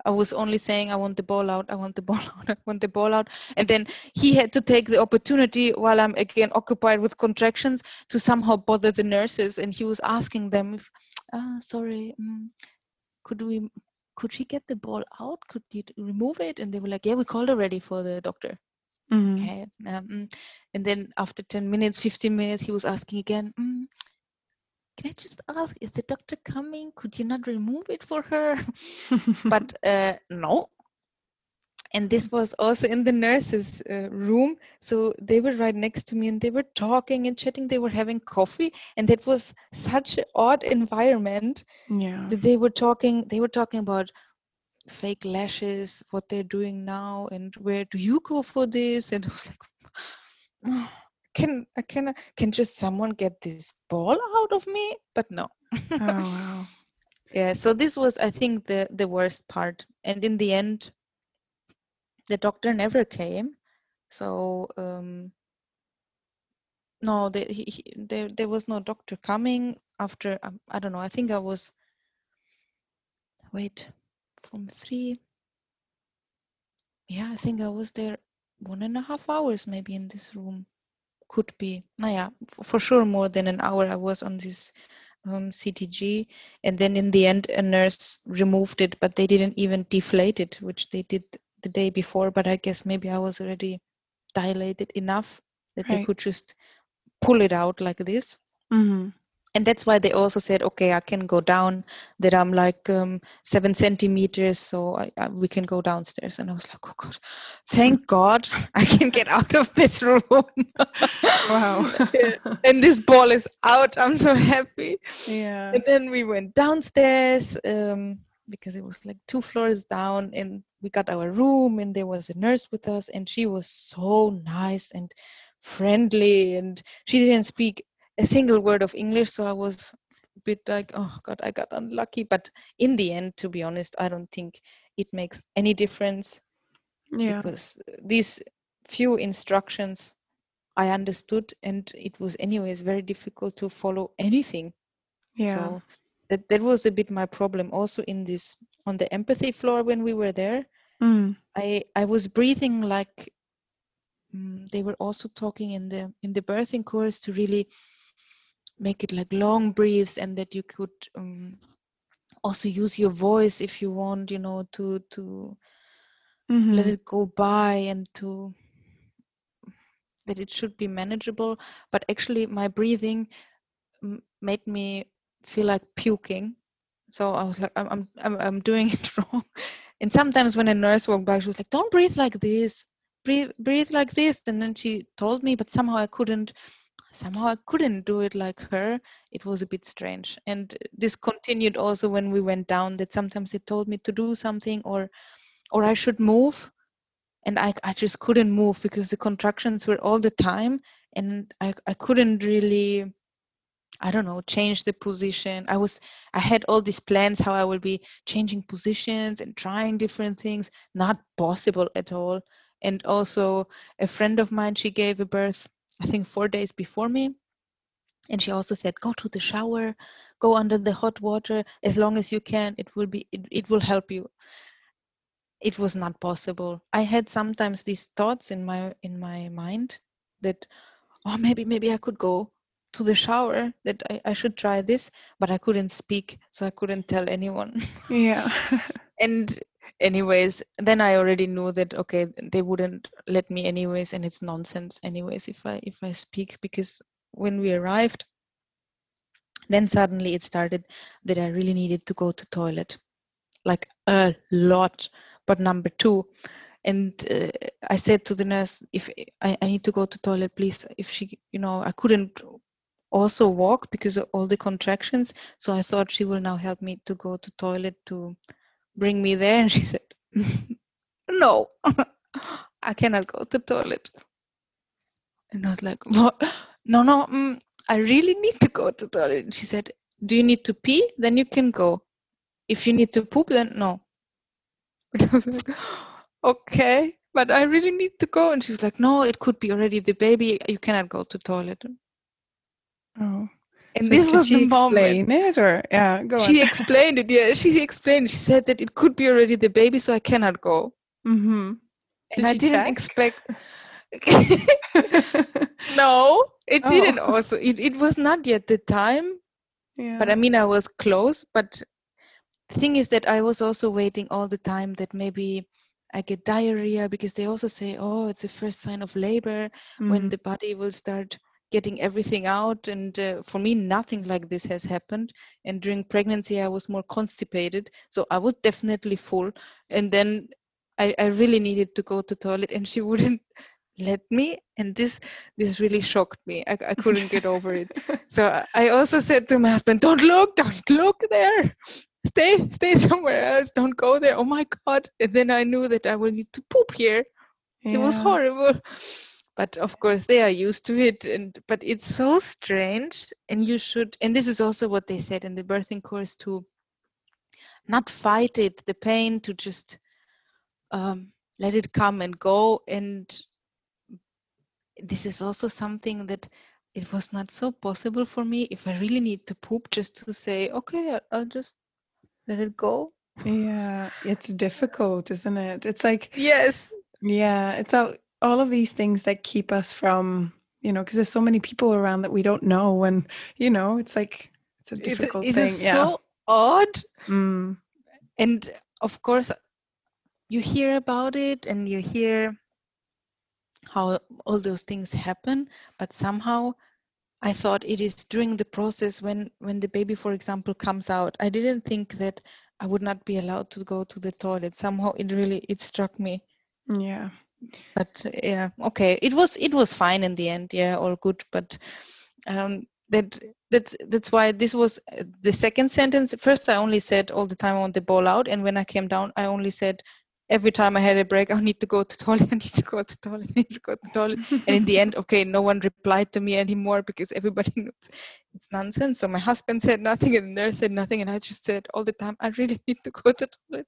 I was only saying i want the ball out i want the ball out i want the ball out. And then he had to take the opportunity while i'm again occupied with contractions to somehow bother the nurses and he was asking them if ah sorry mm, could we could she get the ball out? Could you remove it? And they were like yeah we called already for the doctor. Mhm. okay um, mm. and then after 10 minutes 15 minutes he was asking again mm, can i just ask is the doctor coming? Could you not remove it for her? But uh, no and this was also in the nurses uh, room. So they were right next to me and they were talking and chatting. They were having coffee and that was such an odd environment. Yeah. that they were talking they were talking about fake lashes what they're doing now and where do you go for this? And i was like "Oh, can i can can just someone get this ball out of me? But no. Oh wow. yeah so this was i think the the worst part. And in the end the doctor never came. So um no the, he, he, there there was no doctor coming after um, i don't know i think i was wait from three. Yeah i think i was there one and a half hours maybe in this room. Could be. Yeah for sure more than an hour i was on this um, ctg and then in the end a nurse removed it but they didn't even deflate it which they did the day before but i guess maybe i was already dilated enough that they could just pull it out like this. Mhm. and that's why they also said okay i can go down that i'm like um, seven centimeters so I, I, we can go downstairs. And i was like oh god. Thank god i can get out of this room. Wow. And this ball is out. I'm so happy. Yeah. and then we went downstairs um, because it was like two floors down and we got our room and there was a nurse with us and she was so nice and friendly and she didn't speak a single word of english so i was a bit like oh god i got unlucky but in the end to be honest i don't think it makes any difference Yeah. because these few instructions i understood and it was anyways very difficult to follow anything Yeah. so that that was a bit my problem also in this on the empathy floor when we were there Mm. i i was breathing like mm, they were also talking in the in the birthing course to really make it like long breaths and that you could um, also use your voice if you want you know to to Mhm. let it go by and to that it should be manageable but actually my breathing m- made me feel like puking. So i was like i'm i'm i'm, doing it wrong. And sometimes when a nurse walked by she was like don't breathe like this. Breathe breathe like this. And then she told me but somehow i couldn't somehow i couldn't do it like her. It was a bit strange. And this continued also when we went down that sometimes they told me to do something or or i should move. And I, I just couldn't move because the contractions were all the time. And I, I couldn't really i don't know change the position. I was i had all these plans how i will be changing positions and trying different things not possible at all. And also a friend of mine she gave a birth i think four days before me. And she also said go to the shower go under the hot water. As long as you can it will be it, it will help you. It was not possible. I had sometimes these thoughts in my in my mind that oh maybe maybe i could go to the shower that I, I should try this but i couldn't speak so i couldn't tell anyone. Yeah. and anyways then i already knew that okay they wouldn't let me anyways and it's nonsense anyways if i if i speak because when we arrived then suddenly it started that i really needed to go to toilet like a lot. But number two and uh, i said to the nurse if I, I need to go to toilet please. If she you know i couldn't also walk because of all the contractions. So i thought she will now help me to go to toilet to bring me there. And she said no i cannot go to toilet. And i was like what? No no mm, i really need to go to toilet. And she said do you need to pee? Then you can go. If you need to poop then no. And i was like okay but i really need to go. And she was like no it could be already the baby. You cannot go to toilet Oh. and So this was she the moment explain it or yeah, go she on. explained it yeah she explained she said that it could be already the baby so i cannot go mm-hmm. and Did i didn't check? expect no it Oh. didn't also it, it was not yet the time yeah. but i mean i was close but the thing is that i was also waiting all the time that maybe i get diarrhea because they also say oh it's the first sign of labor when Mm. the body will start getting everything out and uh, for me nothing like this has happened. And during pregnancy i was more constipated so i was definitely full. And then i, I really needed to go to toilet and she wouldn't let me and this this really shocked me. I, I couldn't get over it. So I- i also said to my husband don't look don't look there. Stay stay somewhere else. Don't go there. Oh my god. And then i knew that i will need to poop here. It was horrible but of course they are used to it and but it's so strange and you should and this is also what they said in the birthing course to not fight it the pain to just um, let it come and go. And this is also something that it was not so possible for me. If i really need to poop just to say okay i'll just let it go. Yeah, it's difficult, isn't it? It's like yes. Yeah, it's all all of these things that keep us from, you know, because there's so many people around that we don't know, and you know, it's like it's a difficult it thing. is yeah. so odd Mm. and of course you hear about it and you hear how all those things happen but somehow i thought it is during the process when when the baby for example comes out i didn't think that i would not be allowed to go to the toilet somehow it really it struck me Yeah. But yeah okay. It was it was fine in the end. Yeah all good. But um that that's that's why this was uh, the second sentence. First i only said all the time i want the ball out. And when i came down i only said every time i had a break i need to go to toilet i need to go to toilet i need to go to toilet. And in the end okay no one replied to me anymore because everybody knows it's nonsense. So my husband said nothing and the nurse said nothing. And i just said all the time i really need to go to toilet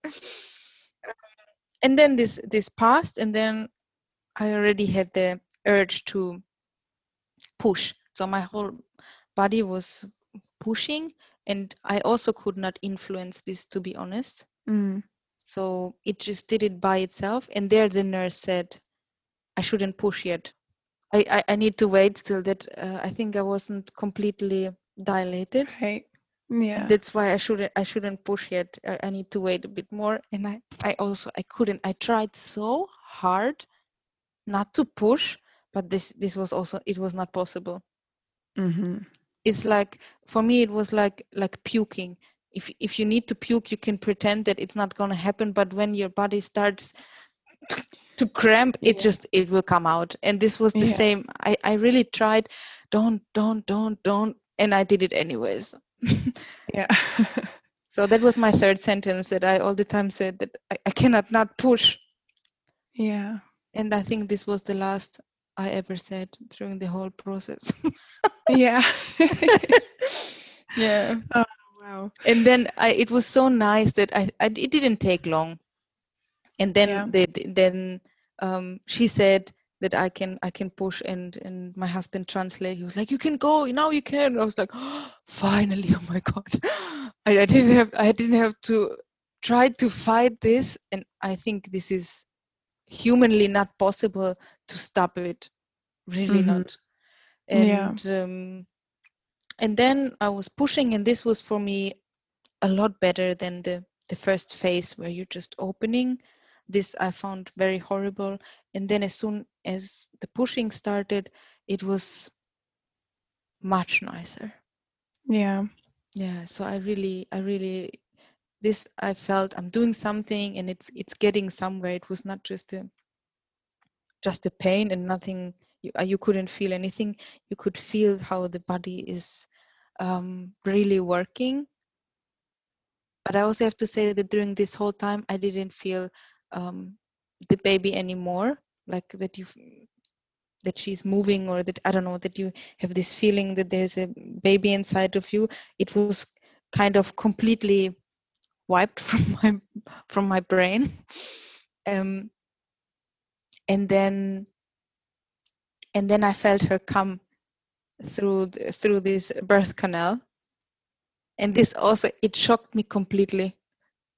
and then this this passed and then i already had the urge to push so my whole body was pushing and i also could not influence this to be honest Mm. so it just did it by itself and there the nurse said i shouldn't push yet i i, I need to wait till that uh, i think i wasn't completely dilated. Right. Yeah. That's why I shouldn't I shouldn't push yet. I, I need to wait a bit more. And I I also I couldn't. I tried so hard not to push, but this this was also it was not possible. hmm It's like for me it was like like puking. If if you need to puke, you can pretend that it's not gonna happen. But when your body starts to, to cramp, it Yeah. just it will come out. And this was the Yeah. same. I I really tried. Don't don't don't don't, and I did it anyways. Yeah. So that was my third sentence that I all the time said that I, I cannot not push. yeah. And I think this was the last I ever said during the whole process. Yeah. yeah. wow. And then I it was so nice that I, I it didn't take long. And then Yeah. they then um she said that I can I can push and and my husband translate. He was like, You can go, now you can. I was like, finally, oh my god. I, I didn't have I didn't have to try to fight this and I think this is humanly not possible to stop it. Really Mhm. not. And Yeah. um and then I was pushing and this was for me a lot better than the the first phase where you're just opening this i found very horrible and then as soon as the pushing started it was much nicer. Yeah. yeah so i really i really this i felt i'm doing something and it's it's getting somewhere. It was not just a just a pain and nothing you, uh, you couldn't feel anything. You could feel how the body is um, really working. But i also have to say that during this whole time i didn't feel um, the baby anymore like that you that she's moving or that i don't know that you have this feeling that there's a baby inside of you it was kind of completely wiped from my from my brain. Um, and then and then i felt her come through the, through this birth canal. And this also it shocked me completely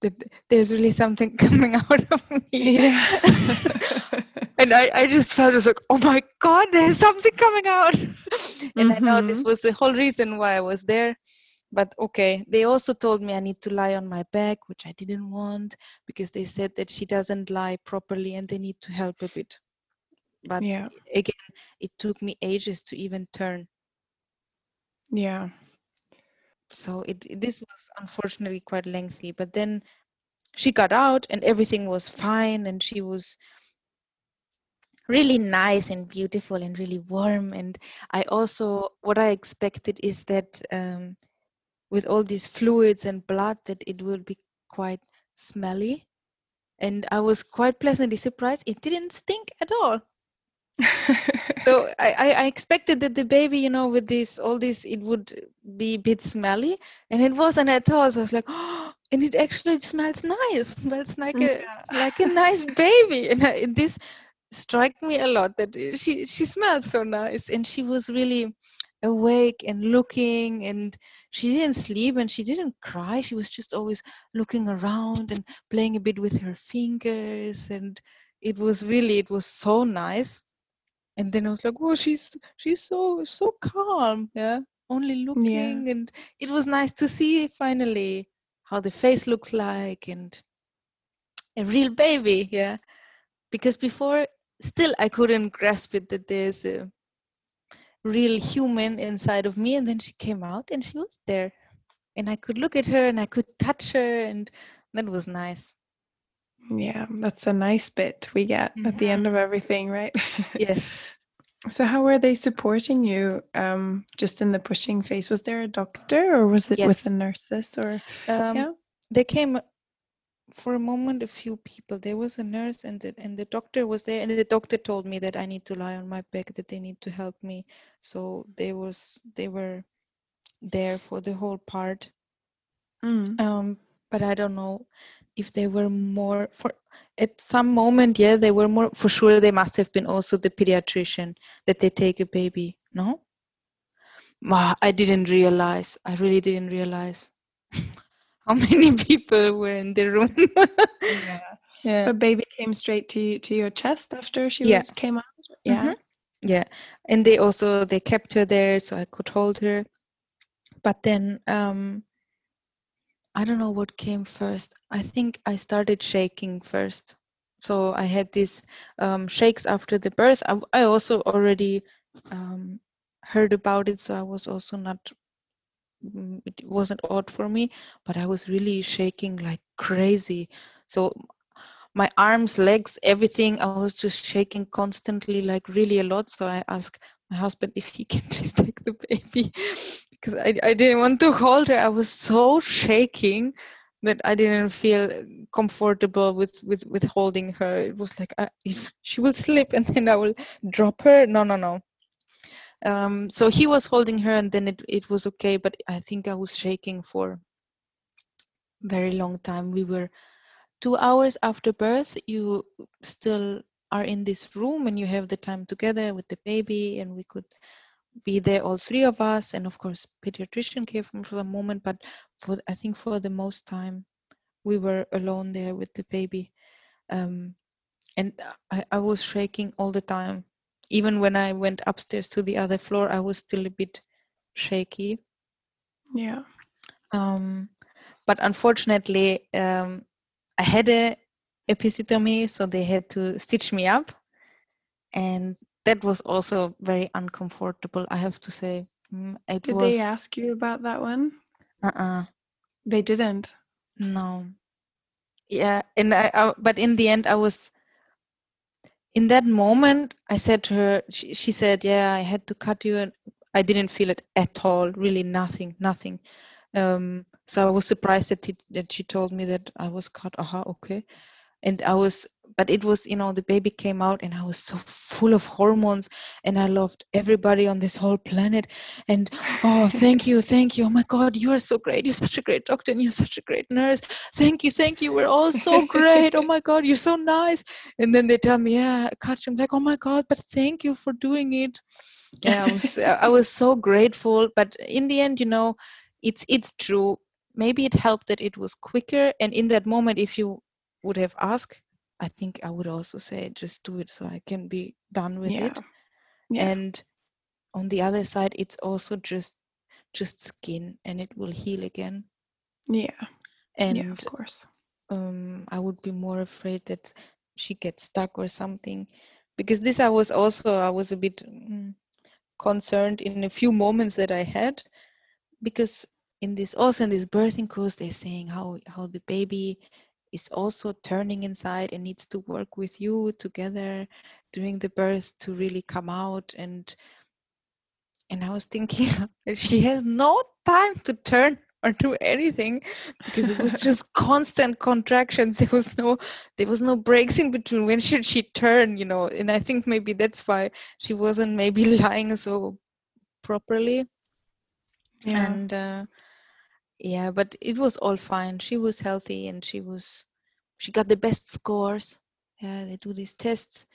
that there's really something coming out of me. Yeah. and I, I just felt it was like oh my god there's something coming out and i know this Mhm. was the whole reason why i was there but okay they also told me i need to lie on my back which i didn't want because they said that she doesn't lie properly and they need to help a bit but yeah. again it took me ages to even turn Yeah. so it, it- this was unfortunately quite lengthy but then she got out and everything was fine and she was really nice and beautiful and really warm. And i also what i expected is that um, with all these fluids and blood that it would be quite smelly. And i was quite pleasantly surprised. It didn't stink at all. So I, I expected that the baby you know with this all this it would be a bit smelly. And it wasn't at all. So i was like oh and it actually smells nice. Smells like a Yeah. like a nice baby. And, I, and this struck me a lot that she she smells so nice and she was really awake and looking and she didn't sleep and she didn't cry. She was just always looking around and playing a bit with her fingers and it was really it was so nice. And then i was like oh she's she's so so calm yeah only looking. And it was nice to see finally how the face looks like and a real baby yeah. Because before still i couldn't grasp it that there's a real human inside of me and then she came out and she was there and i could look at her and i could touch her and that was nice Yeah, that's a nice bit we get at the end of everything, right? yes so how were they supporting you um just in the pushing phase? Was there a doctor or was it with Yes. the nurses or um, Yeah. they came for a moment a few people. There was a nurse and the, and the doctor was there and the doctor told me that i need to lie on my back that they need to help me. So they was they were there for the whole part. Mm. um but i don't know if they were more for at some moment yeah they were more for sure they must have been also the pediatrician that they take a baby no? I didn't realize i really didn't realize how many people were in the room Yeah. yeah baby came straight to to your chest after she Yeah. was came out. Yeah. Mhm. yeah and they also they kept her there so i could hold her but then um, I don't know what came first. I think I started shaking first. So I had these um, shakes after the birth. I, I also already um, heard about it, so I was also not. It wasn't odd for me, but I was really shaking like crazy. So my arms, legs, everything, I was just shaking constantly, like really a lot. So I asked my husband if he can please take the baby because I, I didn't want to hold her. I was so shaking that I didn't feel comfortable with with with holding her. It was like I, she will slip and then I will drop her. No, no, no. Um, so he was holding her and then it, it was okay, but I think I was shaking for very long time. We were two hours after birth. You still are in this room and you have the time together with the baby and we could be there all three of us and of course pediatrician came for the moment but for i think for the most time we were alone there with the baby um, and I, I was shaking all the time even when i went upstairs to the other floor i was still a bit shaky Yeah. um, but unfortunately um, i had a episiotomy so they had to stitch me up and that was also very uncomfortable i have to say Mm, it Did was they ask you about that one? uh-uh They didn't. no yeah and I, I but in the end i was in that moment i said to her she, she said yeah i had to cut you and i didn't feel it at all really nothing nothing. Um so i was surprised that, he, that she told me that i was cut. Aha okay. And i was but it was you know the baby came out and i was so full of hormones and i loved everybody on this whole planet. And oh thank you thank you. Oh my god you are so great. You're such a great doctor and you're such a great nurse. Thank you thank you. We're all so great. Oh my god you're so nice. And then they tell me yeah Katja, i'm like oh my god but thank you for doing it. Yeah i was uh, i was so grateful. But in the end you know it's it's true. Maybe it helped that it was quicker. And in that moment if you would have asked i think i would also say just do it so i can be done with Yeah. it Yeah. and on the other side it's also just just skin and it will heal again yeah. and yeah, of course. um, I would be more afraid that she gets stuck or something. Because this, I was also, I was a bit mm, concerned in a few moments that I had, because in this also in this birthing course, they're saying how how the baby is also turning inside and needs to work with you together during the birth to really come out. And and I was thinking she has no time to turn or do anything because it was just constant contractions there was no there was no breaks in between. When should she turn you know? And i think maybe that's why she wasn't maybe lying so properly. Yeah. and uh, yeah but it was all fine. She was healthy and she was she got the best scores. Yeah they do these tests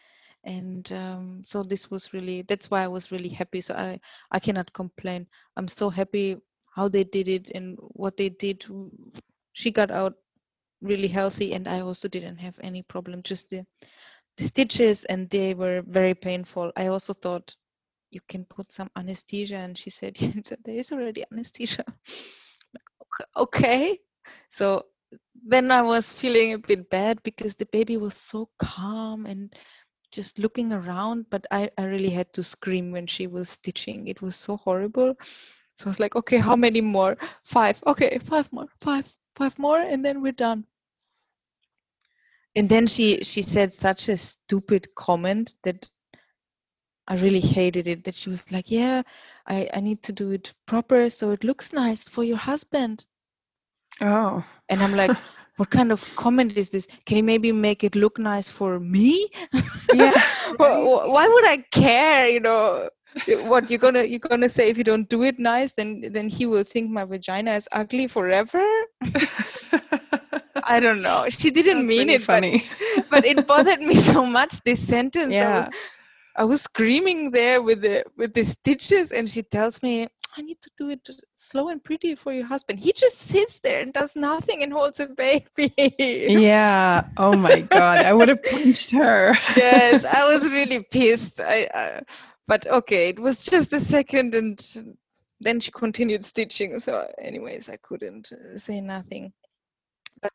and um, so this was really that's why i was really happy. So i i cannot complain. I'm so happy how they did it and what they did. She got out really healthy and i also didn't have any problem. Just the the stitches and they were very painful. I also thought you can put some anesthesia and she said there is already anesthesia. Like, "Ok- okay. So then i was feeling a bit bad because the baby was so calm and just looking around but I, I really had to scream when she was stitching. It was so horrible. So i was like okay how many more? Five. Okay five more. Five five more and then we're done. And then she she said such a stupid comment that i really hated it that she was like yeah i i need to do it proper so it looks nice for your husband Oh. and i'm like what kind of comment is this can you maybe make it look nice for me Yeah, Wh- wh- why would i care you know what you're gonna you're gonna say if you don't do it nice then then he will think my vagina is ugly forever i don't know she didn't That's mean really it but funny. but it bothered me so much this sentence i was yeah. I was screaming there with the with the stitches and she tells me i need to do it slow and pretty for your husband he just sits there and does nothing and holds a baby Yeah. Oh my god, I would have punched her. yes i was really pissed i uh, but okay it was just a second and then she continued stitching. So, anyways, I couldn't uh, say nothing. But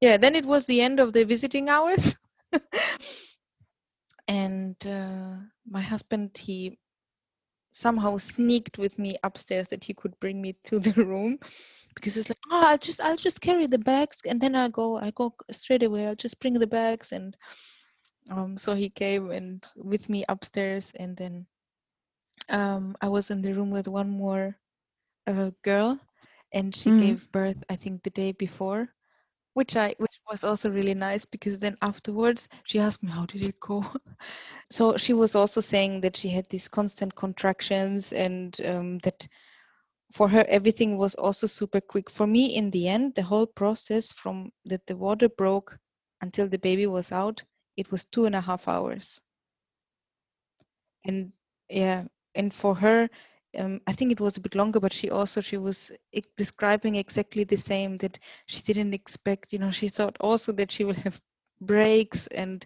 yeah, then it was the end of the visiting hours. and uh, my husband, he somehow sneaked with me upstairs that he could bring me to the room because he was like, oh, I'll just I'll just carry the bags and then I'll go I go straight away. I'll just bring the bags and um, so he came and with me upstairs and then um, I was in the room with one more uh, girl and she mm. gave birth I think the day before which I was also really nice because then afterwards she asked me how did it go. so she was also saying that she had these constant contractions and um, that for her everything was also super quick. For me, in the end, the whole process from that the water broke until the baby was out, it was two and a half hours. And yeah, and for her, um, I think it was a bit longer, but she also she was describing exactly the same that she didn't expect. You know, she thought also that she will have breaks and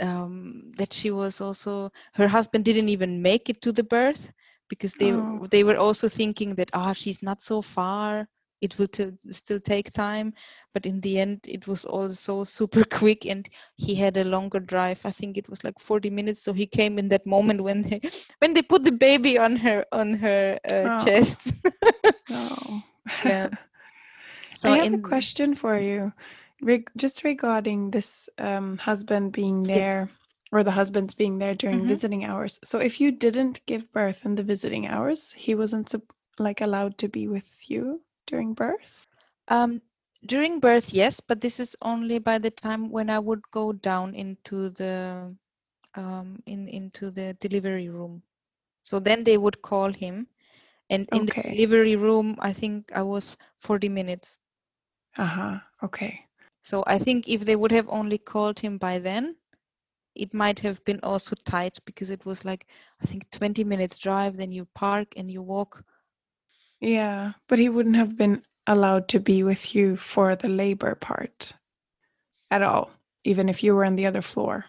um, that she was also her husband didn't even make it to the birth because they oh. they were also thinking that ah she's not so far it will t- still take time but in the end it was also super quick and he had a longer drive i think it was like 40 minutes so he came in that moment when they when they put the baby on her on her uh, oh. chest oh. yeah so i have in... a question for you Re- just regarding this um, husband being there yes. or the husbands being there during mm-hmm. visiting hours so if you didn't give birth in the visiting hours he wasn't like allowed to be with you during birth? Um, during birth, yes, but this is only by the time when I would go down into the um, in into the delivery room. So then they would call him, and in okay. the delivery room, I think I was 40 minutes. Uh huh. Okay. So I think if they would have only called him by then, it might have been also tight because it was like I think 20 minutes drive, then you park and you walk yeah, but he wouldn't have been allowed to be with you for the labor part at all, even if you were on the other floor.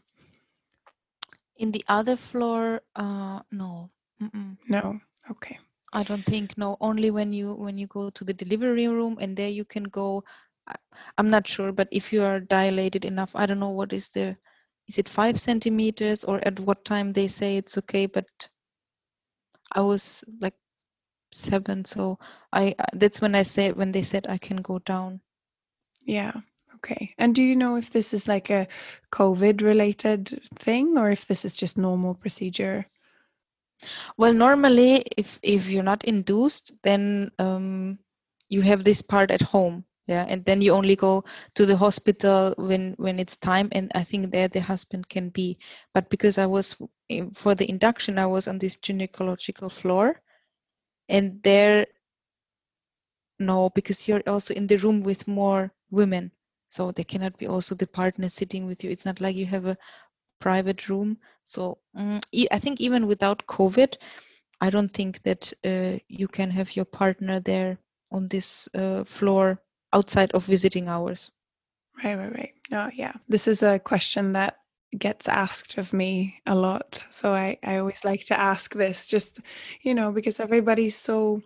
In the other floor, uh, no. Mm-mm. No. Okay. I don't think no. Only when you when you go to the delivery room and there you can go. I'm not sure, but if you are dilated enough, I don't know what is the. Is it five centimeters or at what time they say it's okay? But I was like seven so i that's when i said when they said i can go down. Yeah okay. And do you know if this is like a covid related thing or if this is just normal procedure? Well normally if if you're not induced then um you have this part at home yeah and then you only go to the hospital when when it's time and i think there the husband can be. But because i was for the induction i was on this gynecological floor and there no because you're also in the room with more women. So they cannot be also the partner sitting with you. It's not like you have a private room. So um, i think even without covid i don't think that uh, you can have your partner there on this uh, floor outside of visiting hours. Right right right. No yeah. This is a question that gets asked of me a lot. So I, I always like to ask this just, you know, because everybody's so,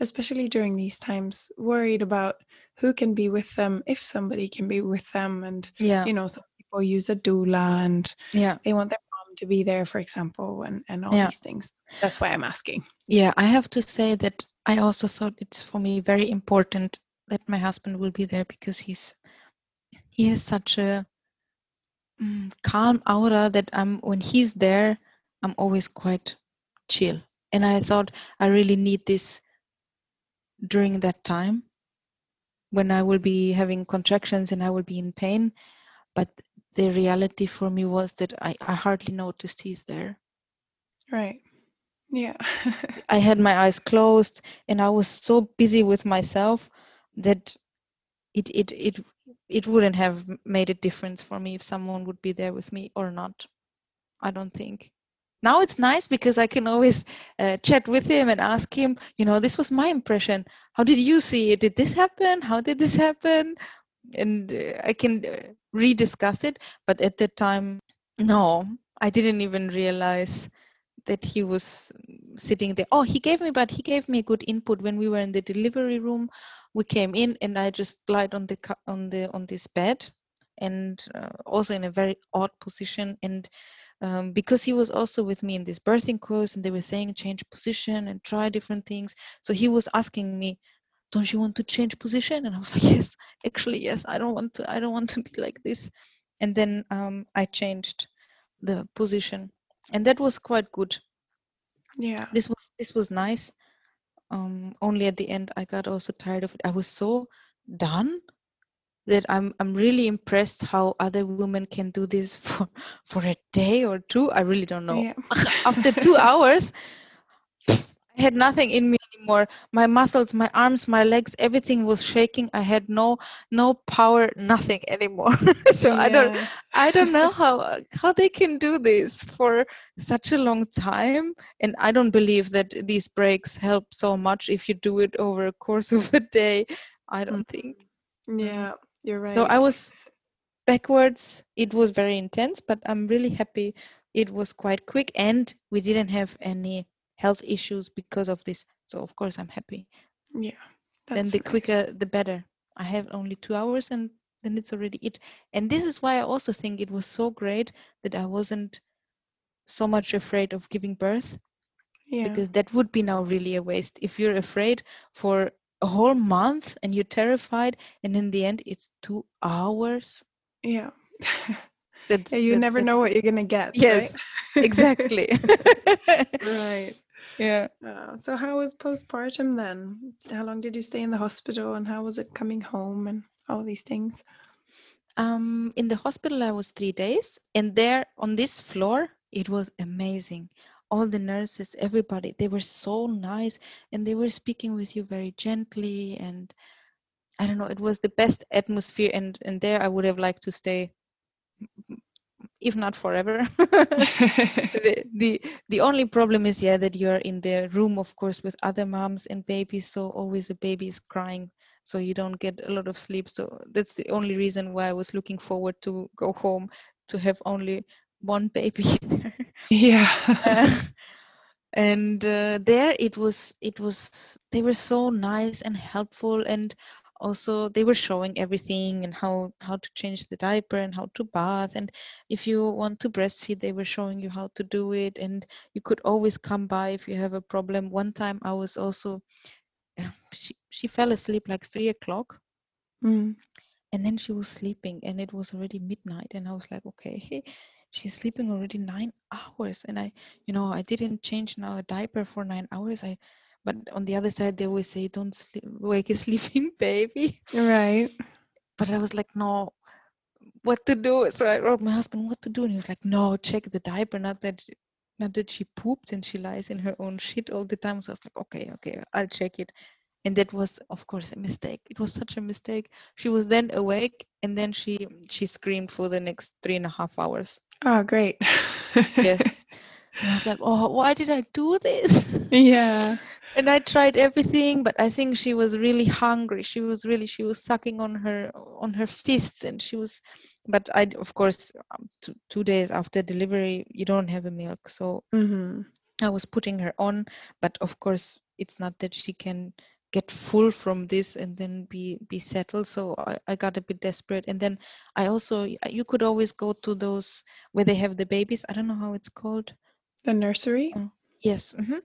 especially during these times, worried about who can be with them, if somebody can be with them. And, yeah. you know, some people use a doula and yeah. they want their mom to be there, for example, and, and all yeah. these things. That's why I'm asking. Yeah, I have to say that I also thought it's for me very important that my husband will be there because he's he has such a Mm, calm aura that I'm when he's there, I'm always quite chill. And I thought I really need this during that time when I will be having contractions and I will be in pain. But the reality for me was that I, I hardly noticed he's there. Right. Yeah. I had my eyes closed and I was so busy with myself that it it it it wouldn't have made a difference for me if someone would be there with me or not. I don't think. Now it's nice because I can always uh, chat with him and ask him, you know, this was my impression. How did you see it? Did this happen? How did this happen? And uh, I can uh, rediscuss it. But at that time, no, I didn't even realize that he was sitting there. Oh, he gave me, but he gave me good input when we were in the delivery room. We came in, and I just lied on the on the on this bed, and uh, also in a very odd position. And um, because he was also with me in this birthing course, and they were saying change position and try different things. So he was asking me, "Don't you want to change position?" And I was like, "Yes, actually, yes. I don't want to. I don't want to be like this." And then um, I changed the position and that was quite good yeah this was this was nice um only at the end i got also tired of it. I was so done that i'm i'm really impressed how other women can do this for for a day or two. I really don't know. Yeah. after two hours I had nothing in me anymore. My muscles, my arms, my legs, everything was shaking. I had no no power, nothing anymore. so yeah. I don't I don't know how how they can do this for such a long time. And I don't believe that these breaks help so much if you do it over a course of a day. I don't mm. think. Yeah, you're right. So I was backwards. It was very intense, but I'm really happy it was quite quick and we didn't have any health issues because of this. So of course I'm happy. Yeah. Then the nice. quicker the better. I have only two hours and then it's already it. And this is why I also think it was so great that I wasn't so much afraid of giving birth. Yeah. Because that would be now really a waste. If you're afraid for a whole month and you're terrified and in the end it's two hours. Yeah. That's, yeah, you that, never that, know what you're gonna get. Yes, right? exactly. right. Yeah. Uh, so how was postpartum then? How long did you stay in the hospital and how was it coming home and all these things? Um, in the hospital I was three days and there on this floor it was amazing. All the nurses, everybody, they were so nice and they were speaking with you very gently and I don't know, it was the best atmosphere and and there I would have liked to stay if not forever. the, the the only problem is yeah that you're in the room of course with other moms and babies so always the baby is crying so you don't get a lot of sleep so that's the only reason why I was looking forward to go home to have only one baby there. Yeah. uh, and uh, there it was it was they were so nice and helpful and also they were showing everything and how how to change the diaper and how to bath. And if you want to breastfeed they were showing you how to do it. And you could always come by if you have a problem. One time i was also she, she fell asleep like three o'clock. Mm. and then she was sleeping and it was already midnight. And i was like okay she's sleeping already nine hours. And i you know i didn't change now a diaper for nine hours. I but on the other side they always say don't sleep, wake a sleeping baby. Right. But i was like no what to do? So i wrote my husband what to do? And he was like no check the diaper not that she, not that she pooped and she lies in her own shit all the time. So i was like okay okay i'll check it. And that was of course a mistake. It was such a mistake. She was then awake and then she she screamed for the next three and a half hours. Oh great. Yes. And i was like oh why did i do this? Yeah and i tried everything but i think she was really hungry. She was really she was sucking on her on her fists and she was but i of course um, two, two days after delivery you don't have a milk. So mm-hmm. i was putting her on but of course it's not that she can get full from this and then be be settled. So I, I got a bit desperate. And then i also you could always go to those where they have the babies. I don't know how it's called. The nursery? Oh. Yes. hmm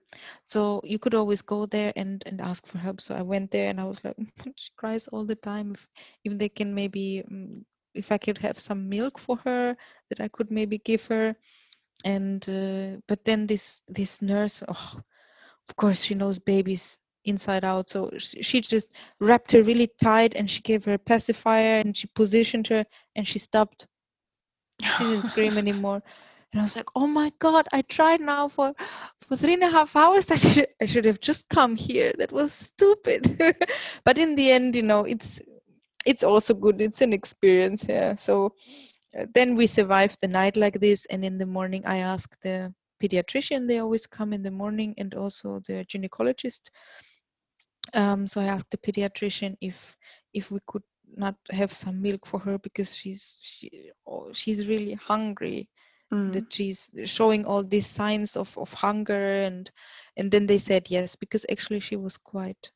So you could always go there and and ask for help. So I went there and I was like, she cries all the time. If if they can maybe um, if I could have some milk for her that I could maybe give her, and uh, but then this this nurse, oh, of course she knows babies inside out. So she just wrapped her really tight and she gave her a pacifier and she positioned her and she stopped. She didn't scream anymore and I was like, oh my god, I tried now for for three and a half hours. I should I should have just come here. That was stupid. but in the end, you know, it's it's also good. It's an experience. Yeah. So uh, then we survived the night like this, and in the morning I asked the pediatrician. They always come in the morning, and also the gynecologist. Um, so I asked the pediatrician if if we could not have some milk for her because she's she, oh, she's really hungry mm. that she's showing all these signs of, of hunger and and then they said yes because actually she was quite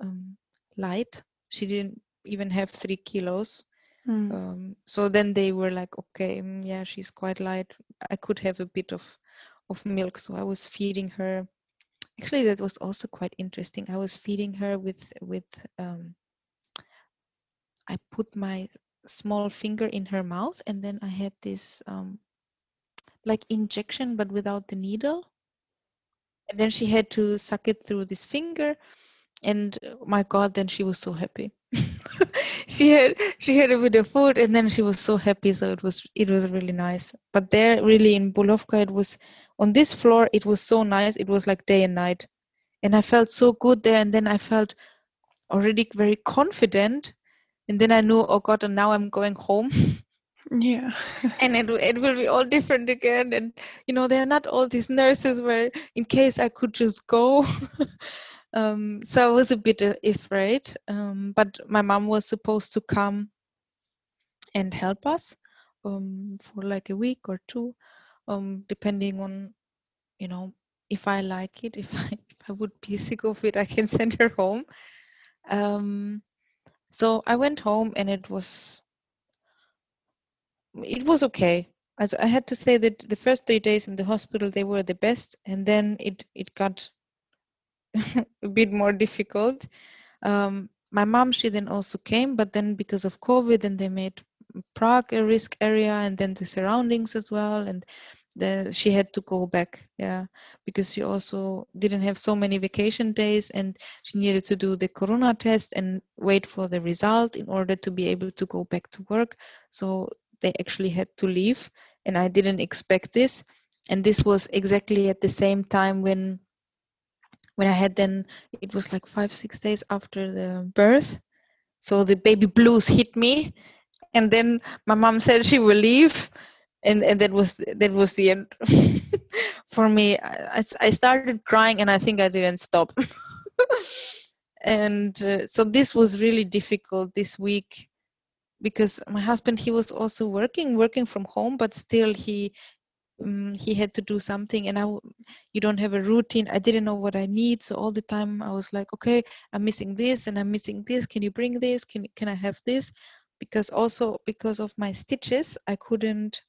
um, light. She didn't even have three kilos. Mm. um, so then they were like okay mm, yeah she's quite light. I could have a bit of of milk. So i was feeding her. Actually that was also quite interesting. I was feeding her with with um, i put my small finger in her mouth and then i had this um, like injection but without the needle. And then she had to suck it through this finger and oh my god then she was so happy. She had she had a bit of food and then she was so happy so it was it was really nice. But there really in bulovka it was on this floor it was so nice. It was like day and night. And i felt so good there and then i felt already very confident. And then i knew oh god and now i'm going home yeah. And it, it will be all different again. And you know there are not all these nurses where in case i could just go. Um, so i was a bit uh, afraid um, but my mom was supposed to come and help us um, for like a week or two um, depending on you know if i like it if i, if I would be sick of it i can send her home. Um, so i went home and it was it was okay. As I had to say that the first three days in the hospital they were the best, and then it it got a bit more difficult. Um, my mom she then also came, but then because of COVID, and they made Prague a risk area, and then the surroundings as well, and the, she had to go back yeah because she also didn't have so many vacation days and she needed to do the corona test and wait for the result in order to be able to go back to work so they actually had to leave and i didn't expect this. And this was exactly at the same time when when i had then it was like five six days after the birth. So the baby blues hit me and then my mom said she will leave and and that was that was the end. For me I, I started crying and i think i didn't stop. And uh, so this was really difficult this week because my husband he was also working working from home but still he um, he had to do something and i you don't have a routine. I didn't know what i need so all the time i was like okay i'm missing this and i'm missing this. Can you bring this? Can can i have this? Because also because of my stitches i couldn't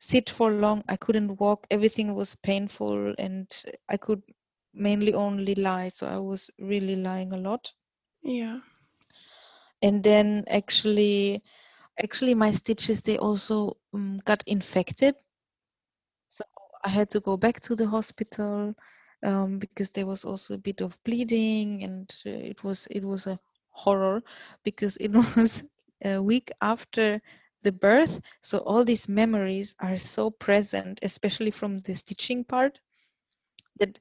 sit for long. I couldn't walk. Everything was painful and i could mainly only lie so i was really lying a lot. Yeah and then actually actually my stitches they also um, got infected. So i had to go back to the hospital um, because there was also a bit of bleeding and uh, it was it was a horror because it was a week after the birth. So all these memories are so present especially from the stitching part that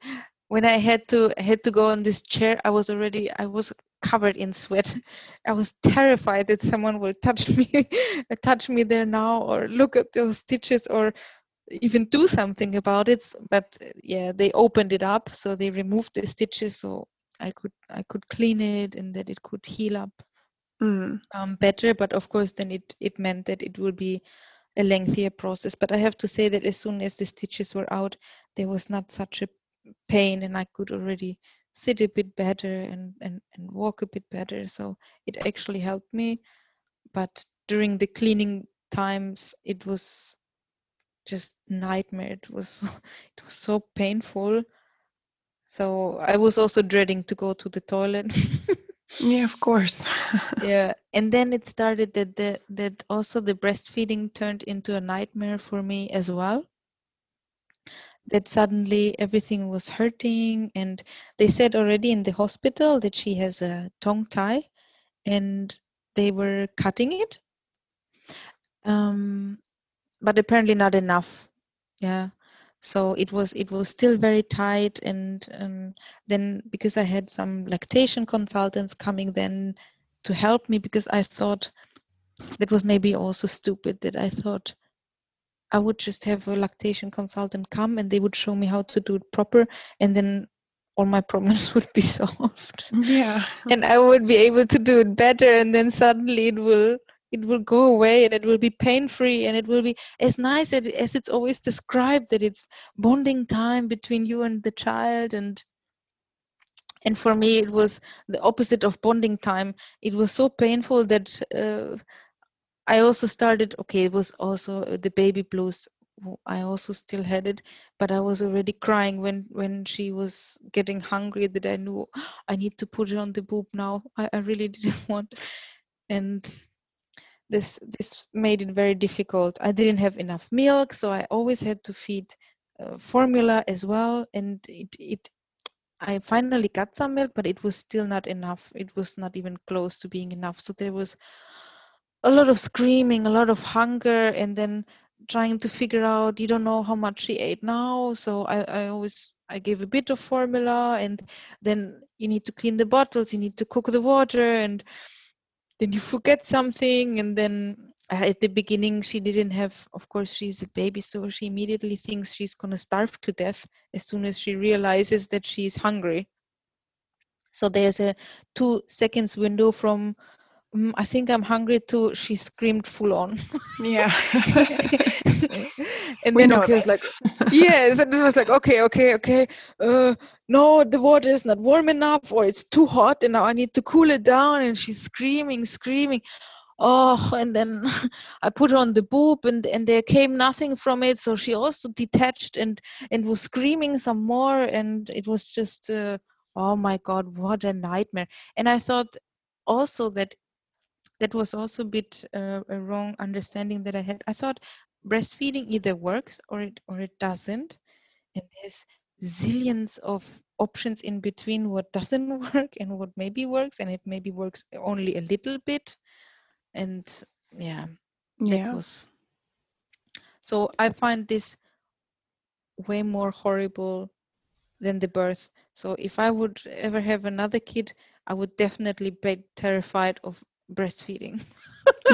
when i had to had to go on this chair i was already i was covered in sweat. I was terrified that someone will touch me, touch me there now, or look at those stitches, or even do something about it. But yeah, they opened it up, so they removed the stitches, so I could I could clean it and that it could heal up mm. um, better. But of course, then it it meant that it would be a lengthier process. But I have to say that as soon as the stitches were out, there was not such a pain, and I could already sit a bit better and, and, and walk a bit better. So it actually helped me. But during the cleaning times, it was just nightmare. It was it was so painful. So I was also dreading to go to the toilet. yeah, of course. yeah, and then it started that the that also the breastfeeding turned into a nightmare for me as well that suddenly everything was hurting and they said already in the hospital that she has a tongue tie and they were cutting it. Um, but apparently not enough. Yeah. So it was it was still very tight and um, then because i had some lactation consultants coming then to help me because i thought that was maybe also stupid that i thought I would just have a lactation consultant come and they would show me how to do it proper and then all my problems would be solved. Yeah. and I would be able to do it better and then suddenly it will it will go away and it will be pain free and it will be as nice as, it's always described that it's bonding time between you and the child and and for me it was the opposite of bonding time it was so painful that uh, i also started okay it was also uh, the baby blues i also still had it but i was already crying when when she was getting hungry that i knew i need to put her on the boob now. I, I really didn't want and this this made it very difficult. I didn't have enough milk so i always had to feed uh, formula as well and it, it i finally got some milk but it was still not enough. It was not even close to being enough. So there was a lot of screaming a lot of hunger and then trying to figure out you don't know how much she ate now so i, I always i gave a bit of formula and then you need to clean the bottles you need to cook the water and then you forget something and then at the beginning she didn't have of course she's a baby so she immediately thinks she's going to starve to death as soon as she realizes that she's hungry. So there's a two seconds window from mm, i think i'm hungry too she screamed full on Yeah. and We then okay this. like yes and this was like okay okay okay uh no the water is not warm enough or it's too hot and now i need to cool it down and she's screaming screaming oh and then i put her on the boob and and there came nothing from it so she also detached and and was screaming some more and it was just uh, oh my god what a nightmare and i thought also that that was also a bit uh, a wrong understanding that i had. I thought breastfeeding either works or it or it doesn't. And there's zillions of options in between what doesn't work and what maybe works and it maybe works only a little bit. And yeah that yeah. was so i find this way more horrible than the birth. So if i would ever have another kid i would definitely be terrified of breastfeeding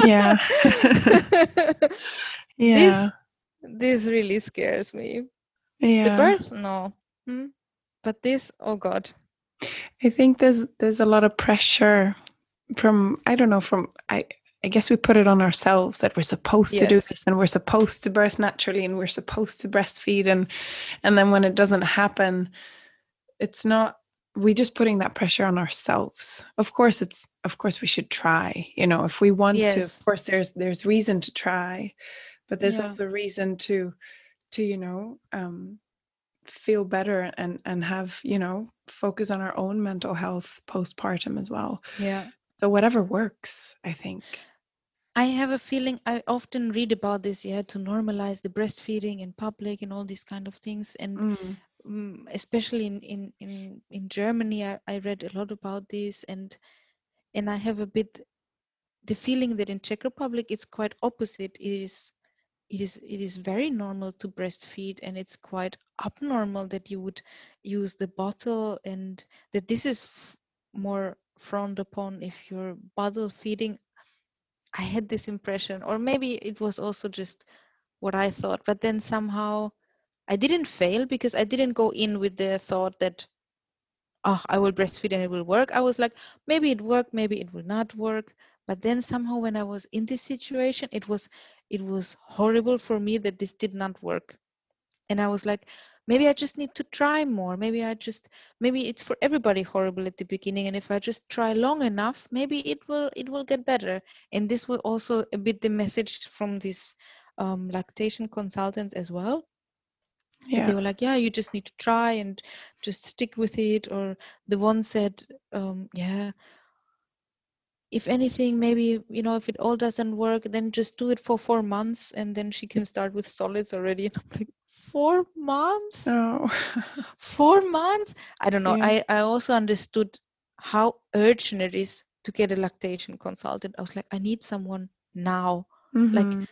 Yeah. Yeah. this really scares me yeah. the birth no Hmm. but this oh god I think there's there's a lot of pressure from I don't know from I I guess we put it on ourselves that we're supposed to do this and we're supposed to birth naturally and we're supposed to breastfeed and and then when it doesn't happen it's not we just putting that pressure on ourselves. Of course it's of course we should try, you know, if we want to Yes. of course there's there's reason to try but there's Yeah. also reason to to you know um feel better and and have you know focus on our own mental health postpartum as well yeah so whatever works i think I have a feeling I often read about this, yeah, to normalize the breastfeeding in public and all these kind of things. And Mm, mm, especially in, in, in, in Germany, I, I read a lot about this and and I have a bit the feeling that in Czech Republic it's quite opposite. It is it is it is very normal to breastfeed and it's quite abnormal that you would use the bottle and that this is f- more frowned upon if you're bottle feeding I had this impression, or maybe it was also just what I thought, but then somehow I didn't fail because I didn't go in with the thought that, oh, I will breastfeed and it will work. I was like, maybe it worked, maybe it will not work. But then somehow when I was in this situation, it was it was horrible for me that this did not work. And I was like, maybe I just need to try more. Maybe I just maybe it's for everybody horrible at the beginning. And if I just try long enough, maybe it will it will get better and this was also a bit the message from this um, lactation consultant as well yeah they were like yeah you just need to try and just stick with it or the one said um, yeah if anything maybe you know if it all doesn't work then just do it for four months and then she can start with solids already. And i'm like four months? Oh four months? I don't know. Yeah. i i also understood how urgent it is to get a lactation consultant. I was like i need someone now. Mhm.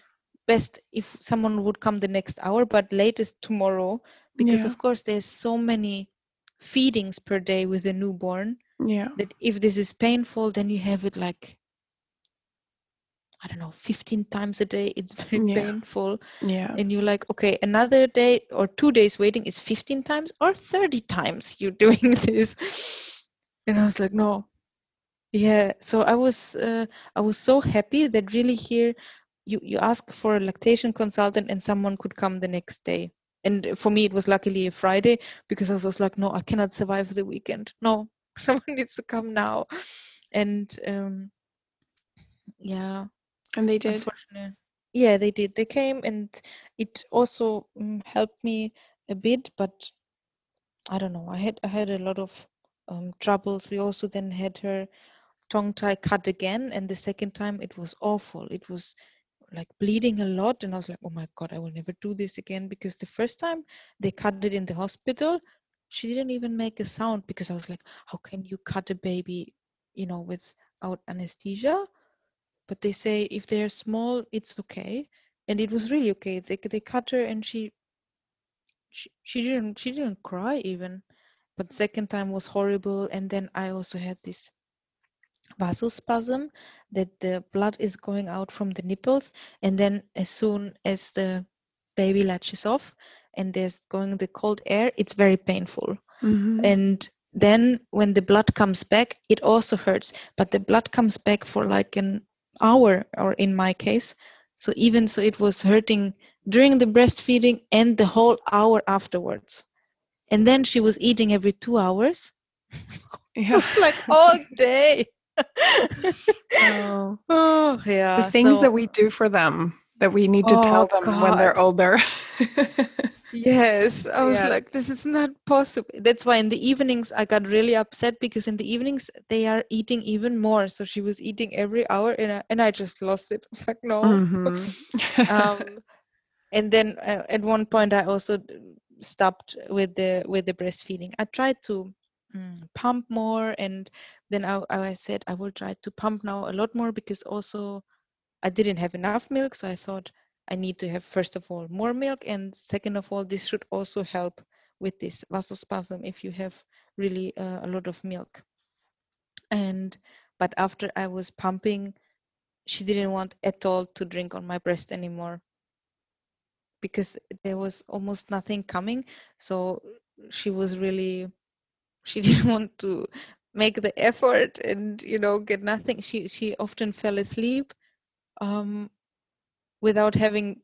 Best if someone would come the next hour but latest tomorrow because Yeah. of course there's so many feedings per day with a newborn yeah. that if this is painful then you have it like i don't know 15 times a day it's very Yeah. painful. Yeah. And you're like okay another day or two days waiting is 15 times or 30 times you're doing this. And i was like no. Yeah, so I was uh, I was so happy that really here you you ask for a lactation consultant and someone could come the next day. And for me it was luckily a Friday because I was like, no, I cannot survive the weekend. No, someone needs to come now. And um yeah, And they did. Yeah, they did. They came and it also um, helped me a bit, but I don't know. I had I had a lot of um, troubles. We also then had her tongue tie cut again, and the second time it was awful. It was like bleeding a lot, and I was like, oh my god, I will never do this again because the first time they cut it in the hospital, she didn't even make a sound because I was like, how can you cut a baby, you know, without anesthesia? But they say if they're small, it's okay, and it was really okay. They they cut her, and she she, she didn't she didn't cry even but second time was horrible and then i also had this vasospasm that the blood is going out from the nipples and then as soon as the baby latches off and there's going the cold air it's very painful Mhm. and then when the blood comes back it also hurts but the blood comes back for like an hour or in my case so even so it was hurting during the breastfeeding and the whole hour afterwards and then she was eating every two hours yeah. like all day Oh. oh yeah the things so- that we do for them that we need to Oh, tell them when they're older. Yes, I was Yeah. like, this is not possible. That's why in the evenings I got really upset because in the evenings they are eating even more. So she was eating every hour, and I, and I just lost it. I was like, no. Mhm. Um, and then uh, at one point I also stopped with the with the breastfeeding. I tried to mm, pump more, and then I, I said I will try to pump now a lot more because also I didn't have enough milk, so I thought I need to have first of all more milk, and second of all, this should also help with this vasospasm if you have really uh, a lot of milk. And but after I was pumping, she didn't want at all to drink on my breast anymore because there was almost nothing coming. So she was really she didn't want to make the effort and you know get nothing. She she often fell asleep um, without having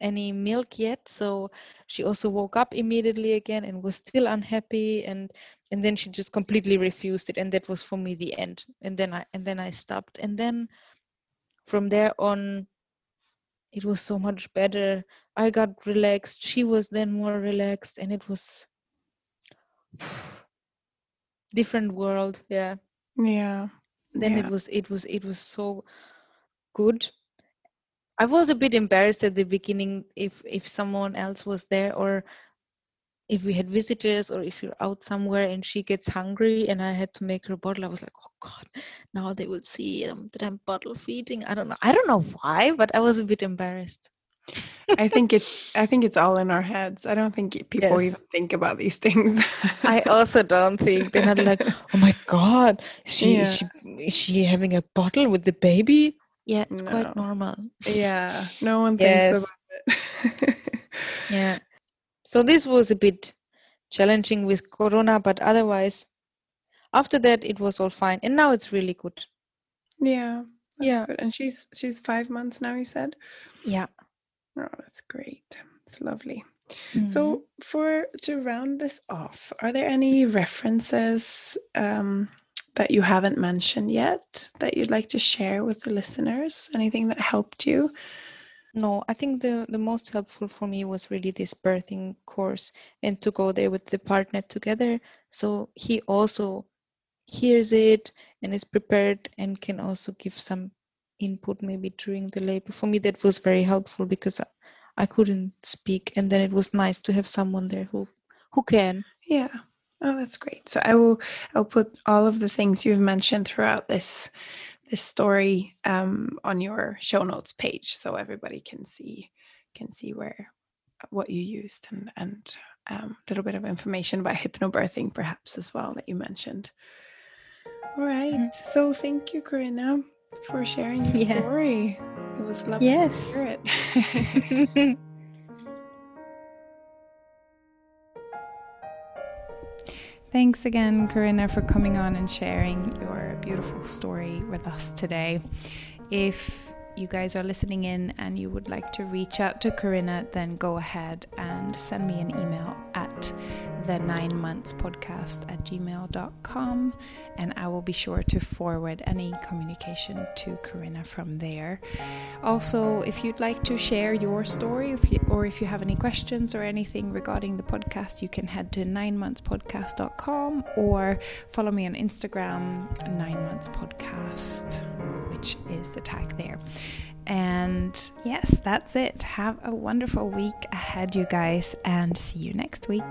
any milk yet. So she also woke up immediately again and was still unhappy and and then she just completely refused it and that was for me the end. And then I and then I stopped and then from there on it was so much better. I got relaxed. She was then more relaxed and it was different world. Yeah. yeah. then Yeah. it was it was it was so good i was a bit embarrassed at the beginning if if someone else was there or if we had visitors or if you're out somewhere and she gets hungry and i had to make her bottle i was like oh god now they will see um, that i'm bottle feeding i don't know i don't know why but i was a bit embarrassed I think it's I think it's all in our heads. I don't think people Yes. even think about these things. i also don't think they're not like oh my god she, is Yeah. she is she having a bottle with the baby yeah it's No. quite normal yeah, no one Yes. thinks about it. Yeah. So this was a bit challenging with Corona, but otherwise, after that, it was all fine. And now it's really good. yeah, that's Yeah. good. And she's she's five months now. You said. Yeah. Oh, that's great. It's lovely. Mhm. So, for to round this off, are there any references um, that you haven't mentioned yet that you'd like to share with the listeners? Anything that helped you? no, I think the, the most helpful for me was really this birthing course and to go there with the partner together. So he also hears it and is prepared and can also give some input maybe during the labor. For me, that was very helpful because I, I couldn't speak. And then it was nice to have someone there who, who can. Yeah. Oh, that's great. So I will I'll put all of the things you've mentioned throughout this this story um, on your show notes page, so everybody can see can see where what you used and and um, a little bit of information about hypnobirthing, perhaps as well that you mentioned. All right. So thank you, Corinna, for sharing your Yeah. story. It was lovely Yes. to hear it. Thanks again, Corinna, for coming on and sharing your beautiful story with us today. If you guys are listening in and you would like to reach out to Corinna, then go ahead and send me an email at the nine months podcast at gmail.com and I will be sure to forward any communication to Corinna from there. Also, if you'd like to share your story if you, or if you have any questions or anything regarding the podcast, you can head to nine monthspodcast.com or follow me on Instagram, nine months podcast, which is the tag there. And yes, that's it. Have a wonderful week ahead, you guys, and see you next week.